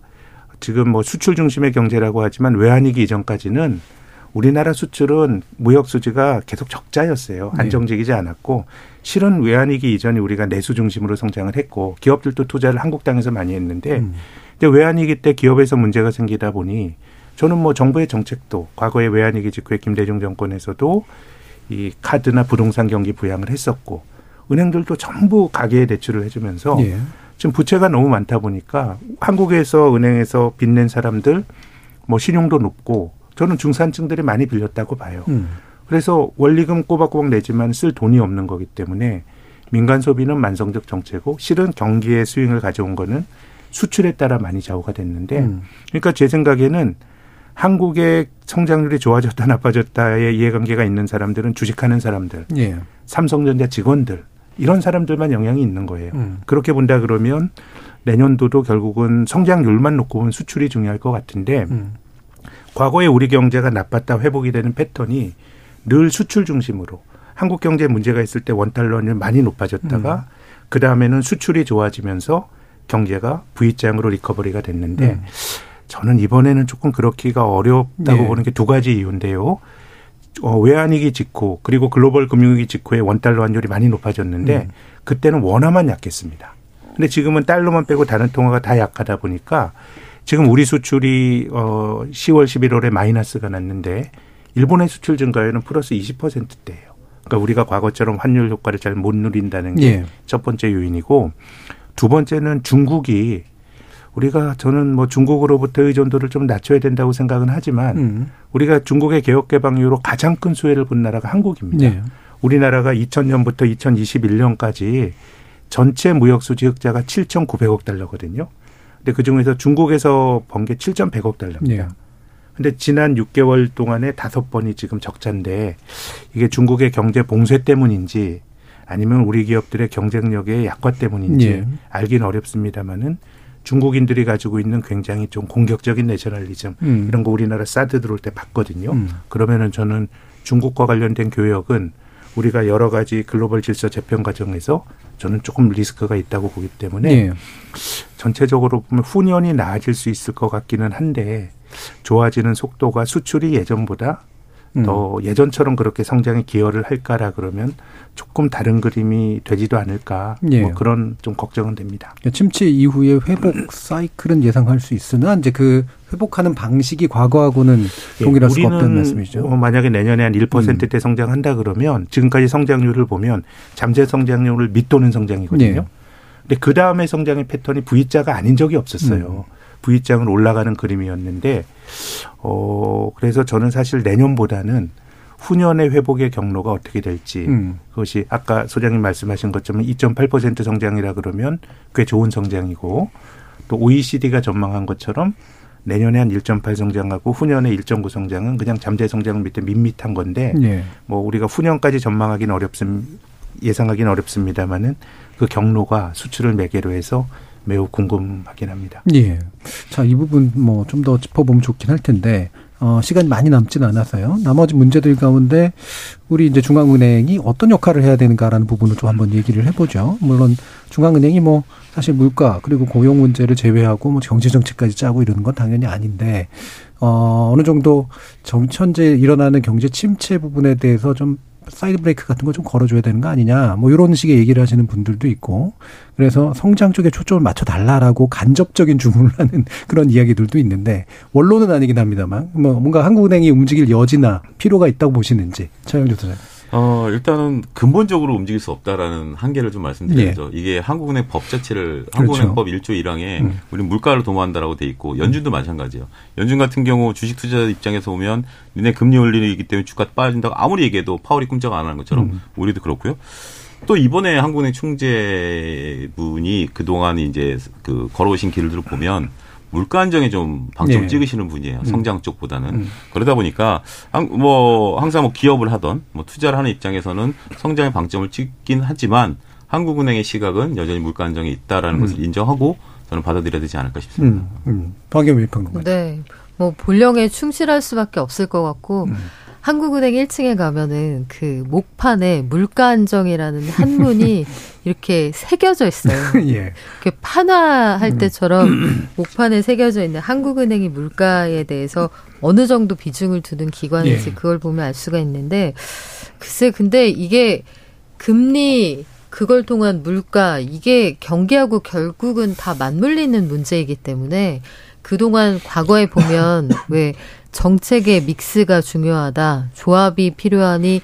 지금 뭐 수출 중심의 경제라고 하지만 외환위기 이전까지는 우리나라 수출은 무역 수지가 계속 적자였어요. 네. 안정적이지 않았고 실은 외환위기 이전에 우리가 내수 중심으로 성장을 했고 기업들도 투자를 한국 땅에서 많이 했는데 음. 근데 외환위기 때 기업에서 문제가 생기다 보니 저는 뭐 정부의 정책도 과거에 외환위기 직후에 김대중 정권에서도 이 카드나 부동산 경기 부양을 했었고 은행들도 전부 가계에 대출을 해주면서 예. 지금 부채가 너무 많다 보니까 한국에서 은행에서 빚낸 사람들 뭐 신용도 높고 저는 중산층들이 많이 빌렸다고 봐요. 음. 그래서 원리금 꼬박꼬박 내지만 쓸 돈이 없는 거기 때문에 민간 소비는 만성적 정체고 실은 경기의 스윙을 가져온 거는 수출에 따라 많이 좌우가 됐는데 음. 그러니까 제 생각에는 한국의 성장률이 좋아졌다 나빠졌다의 이해관계가 있는 사람들은 주식하는 사람들, 예. 삼성전자 직원들 이런 사람들만 영향이 있는 거예요. 음. 그렇게 본다 그러면 내년도도 결국은 성장률만 놓고 보면 수출이 중요할 것 같은데 음. 과거에 우리 경제가 나빴다 회복이 되는 패턴이 늘 수출 중심으로 한국 경제 문제가 있을 때 원달러는 많이 높아졌다가 음. 그 다음에는 수출이 좋아지면서 경제가 V장으로 리커버리가 됐는데 음. 저는 이번에는 조금 그렇기가 어렵다고 네. 보는 게 두 가지 이유인데요. 어, 외환위기 직후 그리고 글로벌 금융위기 직후에 원달러 환율이 많이 높아졌는데 음. 그때는 원화만 약했습니다. 근데 지금은 달러만 빼고 다른 통화가 다 약하다 보니까 지금 우리 수출이 어 10월 11월에 마이너스가 났는데 일본의 수출 증가율은 플러스 20%대예요. 그러니까 우리가 과거처럼 환율 효과를 잘 못 누린다는 게첫 예. 번째 요인이고 두 번째는 중국이 우리가 저는 뭐 중국으로부터 의존도를 좀 낮춰야 된다고 생각은 하지만 음. 우리가 중국의 개혁 개방 이후로 가장 큰 수혜를 본 나라가 한국입니다. 네. 우리나라가 2000년부터 2021년까지 전체 무역 수지 흑자가 7,900억 달러거든요. 근데 그 중에서 중국에서 번 게 7,100억 달러입니다. 네. 근데 지난 6개월 동안에 다섯 번이 지금 적자인데 이게 중국의 경제 봉쇄 때문인지 아니면 우리 기업들의 경쟁력의 약화 때문인지 네. 알긴 어렵습니다만은 중국인들이 가지고 있는 굉장히 좀 공격적인 내셔널리즘 음. 이런 거 우리나라 사드 들어올 때 봤거든요. 음. 그러면은 저는 중국과 관련된 교역은 우리가 여러 가지 글로벌 질서 재편 과정에서 저는 조금 리스크가 있다고 보기 때문에 네. 전체적으로 보면 후년이 나아질 수 있을 것 같기는 한데 좋아지는 속도가 수출이 예전보다 음. 더 예전처럼 그렇게 성장에 기여를 할까라 그러면 조금 다른 그림이 되지도 않을까 예. 뭐 그런 좀 걱정은 됩니다. 침체 이후에 회복 사이클은 예상할 수 있으나 이제 그 회복하는 방식이 과거하고는 예, 동일할 수가 없다는 말씀이죠. 어, 만약에 내년에 한 1%대 음. 성장한다 그러면 지금까지 성장률을 보면 잠재 성장률을 밑도는 성장이거든요. 예. 근데 그 다음에 성장의 패턴이 V자가 아닌 적이 없었어요. 음. V장은 올라가는 그림이었는데 어 그래서 저는 사실 내년보다는 후년의 회복의 경로가 어떻게 될지 음. 그것이 아까 소장님 말씀하신 것처럼 2.8% 성장이라 그러면 꽤 좋은 성장이고 또 OECD가 전망한 것처럼 내년에 한 1.8 성장하고 후년에 1.9 성장은 그냥 잠재 성장 밑에 밋밋한 건데 예. 뭐 우리가 후년까지 전망하기는 어렵습 예상하기는 어렵습니다만은 그 경로가 수출을 매개로 해서 매우 궁금하긴 합니다. 예. 자, 이 부분 뭐 좀 더 짚어보면 좋긴 할 텐데, 어, 시간이 많이 남지는 않아서요. 나머지 문제들 가운데 우리 이제 중앙은행이 어떤 역할을 해야 되는가라는 부분을 좀 한번 얘기를 해보죠. 물론 중앙은행이 뭐 사실 물가 그리고 고용 문제를 제외하고 뭐 경제 정책까지 짜고 이러는 건 당연히 아닌데, 어, 어느 정도 정, 현재 일어나는 경제 침체 부분에 대해서 좀 사이드 브레이크 같은 거 좀 걸어줘야 되는 거 아니냐 뭐 이런 식의 얘기를 하시는 분들도 있고 그래서 성장 쪽에 초점을 맞춰 달라라고 간접적인 주문을 하는 그런 이야기들도 있는데 원론은 아니긴 합니다만 뭐 뭔가 한국은행이 움직일 여지나 필요가 있다고 보시는지 차영주 소장님. 어, 일단은 근본적으로 움직일 수 없다라는 한계를 좀 말씀드려야죠. 예. 이게 한국은행 법 자체를 그렇죠. 한국은행법 1조 1항에 음. 우리 물가를 도모한다라고 돼 있고 연준도 음. 마찬가지예요. 연준 같은 경우 주식 투자자 입장에서 보면 니네 금리 올리기 때문에 주가 빠진다고 아무리 얘기해도 파월이 꿈쩍 안 하는 것처럼 음. 우리도 그렇고요. 또 이번에 한국은행 총재분이 그동안 이제 그 걸어오신 길들을 보면 물가 안정에 좀 방점 네. 찍으시는 분이에요. 음. 성장 쪽보다는. 음. 그러다 보니까 뭐 항상 뭐 기업을 하던 뭐 투자를 하는 입장에서는 성장의 방점을 찍긴 하지만 한국은행의 시각은 여전히 물가 안정에 있다라는 음. 것을 인정하고 저는 받아들여야 되지 않을까 싶습니다. 음. 음. 박영일 평론가. 네. 뭐 본령에 충실할 수밖에 없을 것 같고 음. 한국은행 1층에 가면은 그 목판에 물가 안정이라는 한문이 이렇게 새겨져 있어요. 예. 이렇게 판화할 음. 때처럼 목판에 새겨져 있는 한국은행이 물가에 대해서 어느 정도 비중을 두는 기관인지 예. 그걸 보면 알 수가 있는데 글쎄 근데 이게 금리 그걸 통한 물가 이게 경기하고 결국은 다 맞물리는 문제이기 때문에 그동안 과거에 보면 왜 정책의 믹스가 중요하다. 조합이 필요하니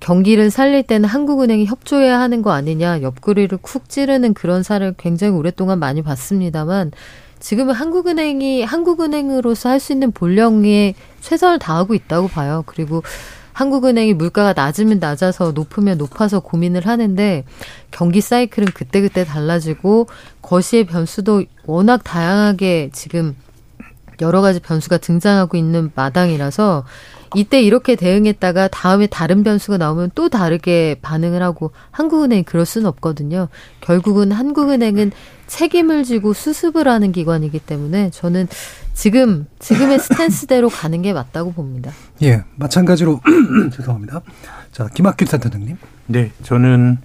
경기를 살릴 때는 한국은행이 협조해야 하는 거 아니냐. 옆구리를 쿡 찌르는 그런 사를 굉장히 오랫동안 많이 봤습니다만 지금은 한국은행이 한국은행으로서 할 수 있는 본령에 최선을 다하고 있다고 봐요. 그리고 한국은행이 물가가 낮으면 낮아서 높으면 높아서 고민을 하는데 경기 사이클은 그때그때 달라지고 거시의 변수도 워낙 다양하게 지금 여러 가지 변수가 등장하고 있는 마당이라서 이때 이렇게 대응했다가 다음에 다른 변수가 나오면 또 다르게 반응을 하고 한국은행이 그럴 수는 없거든요. 결국은 한국은행은 책임을 지고 수습을 하는 기관이기 때문에 저는 지금 지금의 스탠스대로 가는 게 맞다고 봅니다. 예, 마찬가지로 죄송합니다. 자, 김학균 센터장님. 네, 저는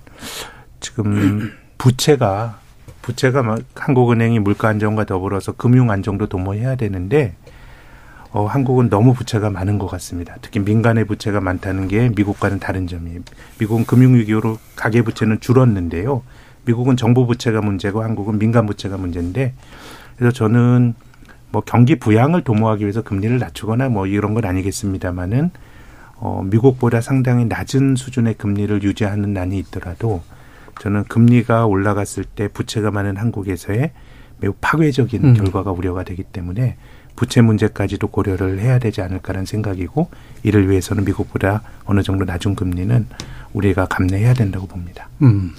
지금 부채가 부채가 한국은행이 물가 안정과 더불어서 금융 안정도 도모해야 되는데 어, 한국은 너무 부채가 많은 것 같습니다. 특히 민간의 부채가 많다는 게 미국과는 다른 점이에요. 미국은 금융위기로 가계 부채는 줄었는데요. 미국은 정부 부채가 문제고 한국은 민간 부채가 문제인데 그래서 저는 뭐 경기 부양을 도모하기 위해서 금리를 낮추거나 뭐 이런 건 아니겠습니다만은 어, 미국보다 상당히 낮은 수준의 금리를 유지하는 난이 있더라도 저는 금리가 올라갔을 때 부채가 많은 한국에서의 매우 파괴적인 음. 결과가 우려가 되기 때문에 부채 문제까지도 고려를 해야 되지 않을까라는 생각이고 이를 위해서는 미국보다 어느 정도 낮은 금리는 우리가 감내해야 된다고 봅니다. 음.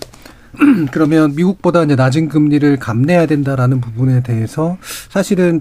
그러면 미국보다 이제 낮은 금리를 감내해야 된다라는 부분에 대해서 사실은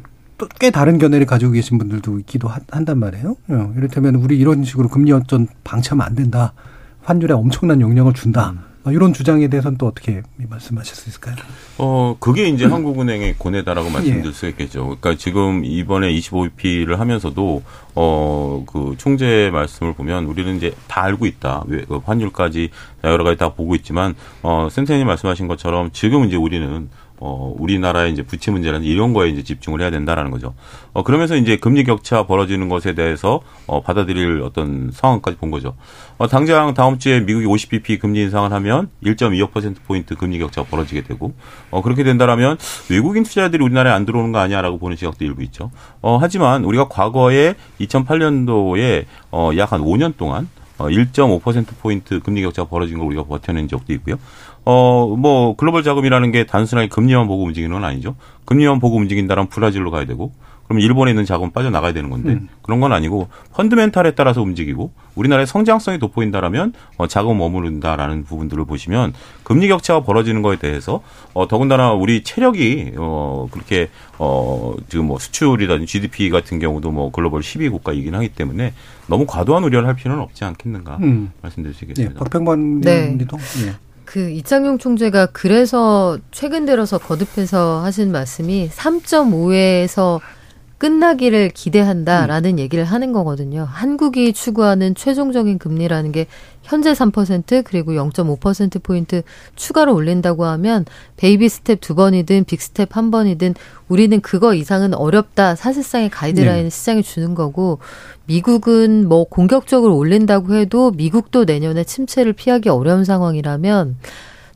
꽤 다른 견해를 가지고 계신 분들도 있기도 한단 말이에요. 어, 이를테면 우리 이런 식으로 금리 어전 방치하면 안 된다. 환율에 엄청난 영향을 준다. 음. 어, 이런 주장에 대해서는 또 어떻게 말씀하실 수 있을까요? 어, 그게 이제 음. 한국은행의 고뇌다라고 말씀드릴 예. 수 있겠죠. 그러니까 지금 이번에 25BP를 하면서도 어, 그 총재 말씀을 보면 우리는 이제 다 알고 있다. 그 환율까지 여러 가지 다 보고 있지만 어, 센터님 말씀하신 것처럼 지금 이제 우리는 어, 우리나라의 이제 부채 문제라는 이런 거에 이제 집중을 해야 된다라는 거죠. 어, 그러면서 이제 금리 격차 벌어지는 것에 대해서 어, 받아들일 어떤 상황까지 본 거죠. 어, 당장 다음 주에 미국이 50bp 금리 인상을 하면 1.25%포인트 금리 격차가 벌어지게 되고, 어, 그렇게 된다라면 외국인 투자자들이 우리나라에 안 들어오는 거 아니야라고 보는 시각도 일부 있죠. 어, 하지만 우리가 과거에 2008년도에 어, 약 한 5년 동안 어, 1.5%포인트 금리 격차가 벌어진 걸 우리가 버텨낸 적도 있고요. 어, 뭐, 글로벌 자금이라는 게 단순하게 금리만 보고 움직이는 건 아니죠. 금리만 보고 움직인다면 브라질로 가야 되고, 그럼 일본에 있는 자금 빠져나가야 되는 건데, 음. 그런 건 아니고, 펀드멘탈에 따라서 움직이고, 우리나라의 성장성이 돋보인다라면, 어, 자금 머무른다라는 부분들을 보시면, 금리 격차가 벌어지는 거에 대해서, 어, 더군다나 우리 체력이, 어, 그렇게, 어, 지금 뭐 수출이라든지 GDP 같은 경우도 뭐 글로벌 10위 국가이긴 하기 때문에, 너무 과도한 우려를 할 필요는 없지 않겠는가, 음. 말씀드릴 수 있겠습니다. 네, 박병만 네. 님도. 네. 그 이창용 총재가 그래서 최근 들어서 거듭해서 하신 말씀이 3.5에서 끝나기를 기대한다라는 음. 얘기를 하는 거거든요. 한국이 추구하는 최종적인 금리라는 게 현재 3% 그리고 0.5% 포인트 추가로 올린다고 하면 baby step 두 번이든 big step 한 번이든 우리는 그거 이상은 어렵다. 사실상의 가이드라인을 네. 시장에 주는 거고 미국은 뭐 공격적으로 올린다고 해도 미국도 내년에 침체를 피하기 어려운 상황이라면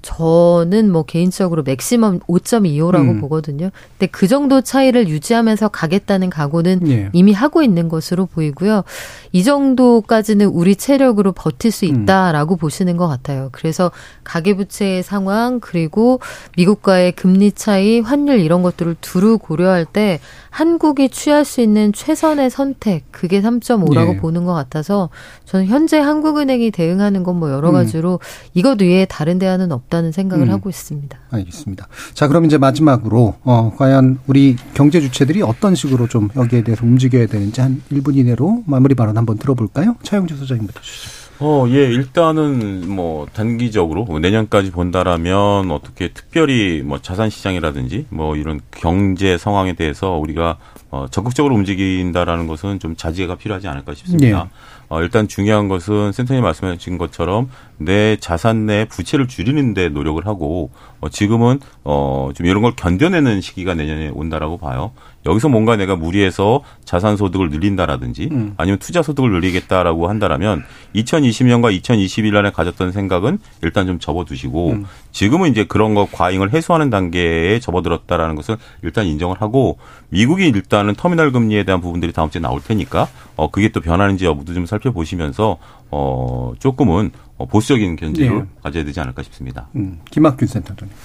저는 뭐 개인적으로 maximum 5.25라고 음. 보거든요. 근데 그 정도 차이를 유지하면서 가겠다는 각오는 예. 이미 하고 있는 것으로 보이고요. 이 정도까지는 우리 체력으로 버틸 수 음. 있다라고 음. 보시는 것 같아요. 그래서 가계부채의 상황 그리고 미국과의 금리 차이, 환율 이런 것들을 두루 고려할 때 한국이 취할 수 있는 최선의 선택 그게 3.5라고 예. 보는 것 같아서 저는 현재 한국은행이 대응하는 건 뭐 여러 음. 가지로 음. 이것 외에 다른 대안은 없다는 생각을 음. 하고 있습니다. 알겠습니다. 자 그럼 이제 마지막으로 어, 과연 우리 경제 주체들이 어떤 식으로 좀 여기에 대해서 움직여야 되는지 한 1분 이내로 마무리 발언 한번 들어볼까요? 차영주 소장님부터 주시죠. 어, 예, 일단은 뭐 단기적으로 뭐 내년까지 본다라면 어떻게 특별히 뭐 자산 시장이라든지 뭐 이런 경제 상황에 대해서 우리가 어, 적극적으로 움직인다라는 것은 좀 자제가 필요하지 않을까 싶습니다. 네. 어, 일단 중요한 것은 센터님 말씀하신 것처럼 내 자산 내 부채를 줄이는데 노력을 하고 어, 지금은 어, 좀 이런 걸 견뎌내는 시기가 내년에 온다라고 봐요. 여기서 뭔가 내가 무리해서 자산 소득을 늘린다라든지 음. 아니면 투자 소득을 늘리겠다라고 한다라면 2020년과 2021년에 가졌던 생각은 일단 좀 접어두시고 음. 지금은 이제 그런 거 과잉을 해소하는 단계에 접어들었다라는 것은 일단 인정을 하고 미국이 일단은 터미널 금리에 대한 부분들이 다음 주에 나올 테니까 어 그게 또 변하는지 여부도 좀 살펴보시면서 어 조금은 어, 보수적인 견제를 네. 가져야 되지 않을까 싶습니다. 음. 김학균 센터장님.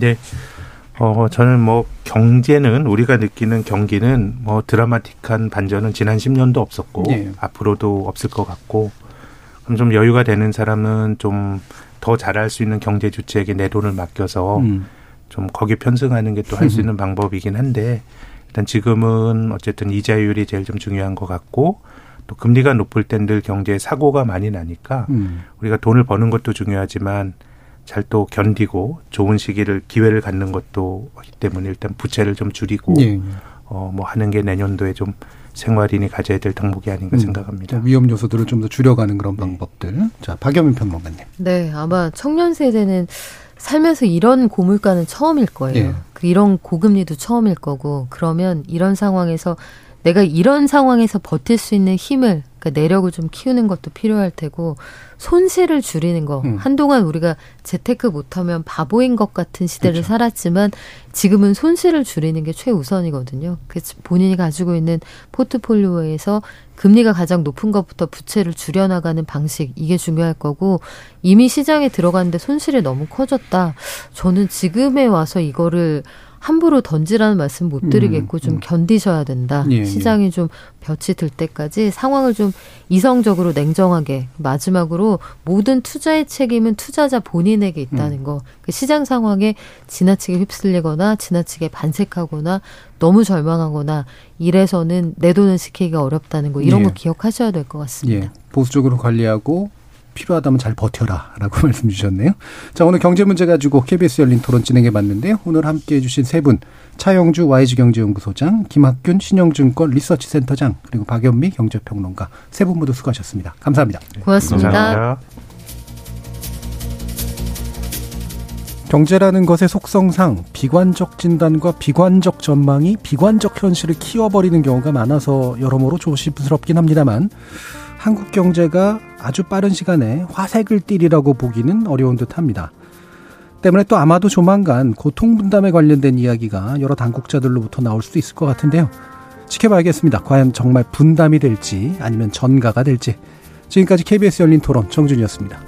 네. 어, 저는 뭐 경제는 우리가 느끼는 경기는 뭐 드라마틱한 반전은 지난 10년도 없었고 네. 앞으로도 없을 것 같고 그럼 좀 여유가 되는 사람은 좀 더 잘할 수 있는 경제 주체에게 내 돈을 맡겨서 음. 좀 거기 편승하는 게 또 할 수 있는 방법이긴 한데 일단 지금은 어쨌든 이자율이 제일 좀 중요한 것 같고 또 금리가 높을 땐 늘 경제에 사고가 많이 나니까 음. 우리가 돈을 버는 것도 중요하지만 잘 또 견디고 좋은 시기를 기회를 갖는 것도 하기 때문에 일단 부채를 좀 줄이고 예. 어뭐 하는 게 내년도에 좀 생활인이 가져야 될 덕목이 아닌가 음, 생각합니다. 위험 요소들을 좀 더 줄여가는 그런 네. 방법들. 자, 박여민 평론가님. 네, 아마 청년 세대는 살면서 이런 고물가는 처음일 거예요. 예. 그 이런 고금리도 처음일 거고 그러면 이런 상황에서 내가 이런 상황에서 버틸 수 있는 힘을 그러니까 내력을 좀 키우는 것도 필요할 테고 손실을 줄이는 거 음. 한동안 우리가 재테크 못하면 바보인 것 같은 시대를 그렇죠. 살았지만 지금은 손실을 줄이는 게 최우선이거든요. 그래서 본인이 가지고 있는 포트폴리오에서 금리가 가장 높은 것부터 부채를 줄여나가는 방식 이게 중요할 거고 이미 시장에 들어갔는데 손실이 너무 커졌다. 저는 지금에 와서 이거를 함부로 던지라는 말씀 못 드리겠고 음, 좀 음. 견디셔야 된다. 예, 예. 시장이 예. 좀 볕이 들 때까지 상황을 좀 이성적으로 냉정하게 마지막으로 모든 투자의 책임은 투자자 본인에게 있다는 음. 거. 그 시장 상황에 지나치게 휩쓸리거나 지나치게 반색하거나 너무 절망하거나 이래서는 내 돈을 지키기가 어렵다는 거 이런 예. 거 기억하셔야 될 것 같습니다. 예. 보수적으로 관리하고 필요하다면 잘 버텨라 라고 말씀 주셨네요. 자, 오늘 경제 문제 가지고 KBS 열린 토론 진행해 봤는데요. 오늘 함께 해주신 세 분, 차영주 YG경제연구소장, 김학균 신영증권 리서치센터장, 그리고 박연미 경제평론가 세 분 모두 수고하셨습니다. 감사합니다. 고맙습니다. 감사합니다. 경제라는 것의 속성상 비관적 진단과 비관적 전망이 비관적 현실을 키워버리는 경우가 많아서 여러모로 조심스럽긴 합니다만 한국 경제가 아주 빠른 시간에 화색을 띠리라고 보기는 어려운 듯 합니다. 때문에 또 아마도 조만간 고통 분담에 관련된 이야기가 여러 당국자들로부터 나올 수도 있을 것 같은데요. 지켜봐야겠습니다. 과연 정말 분담이 될지 아니면 전가가 될지. 지금까지 KBS 열린 토론 정준이었습니다.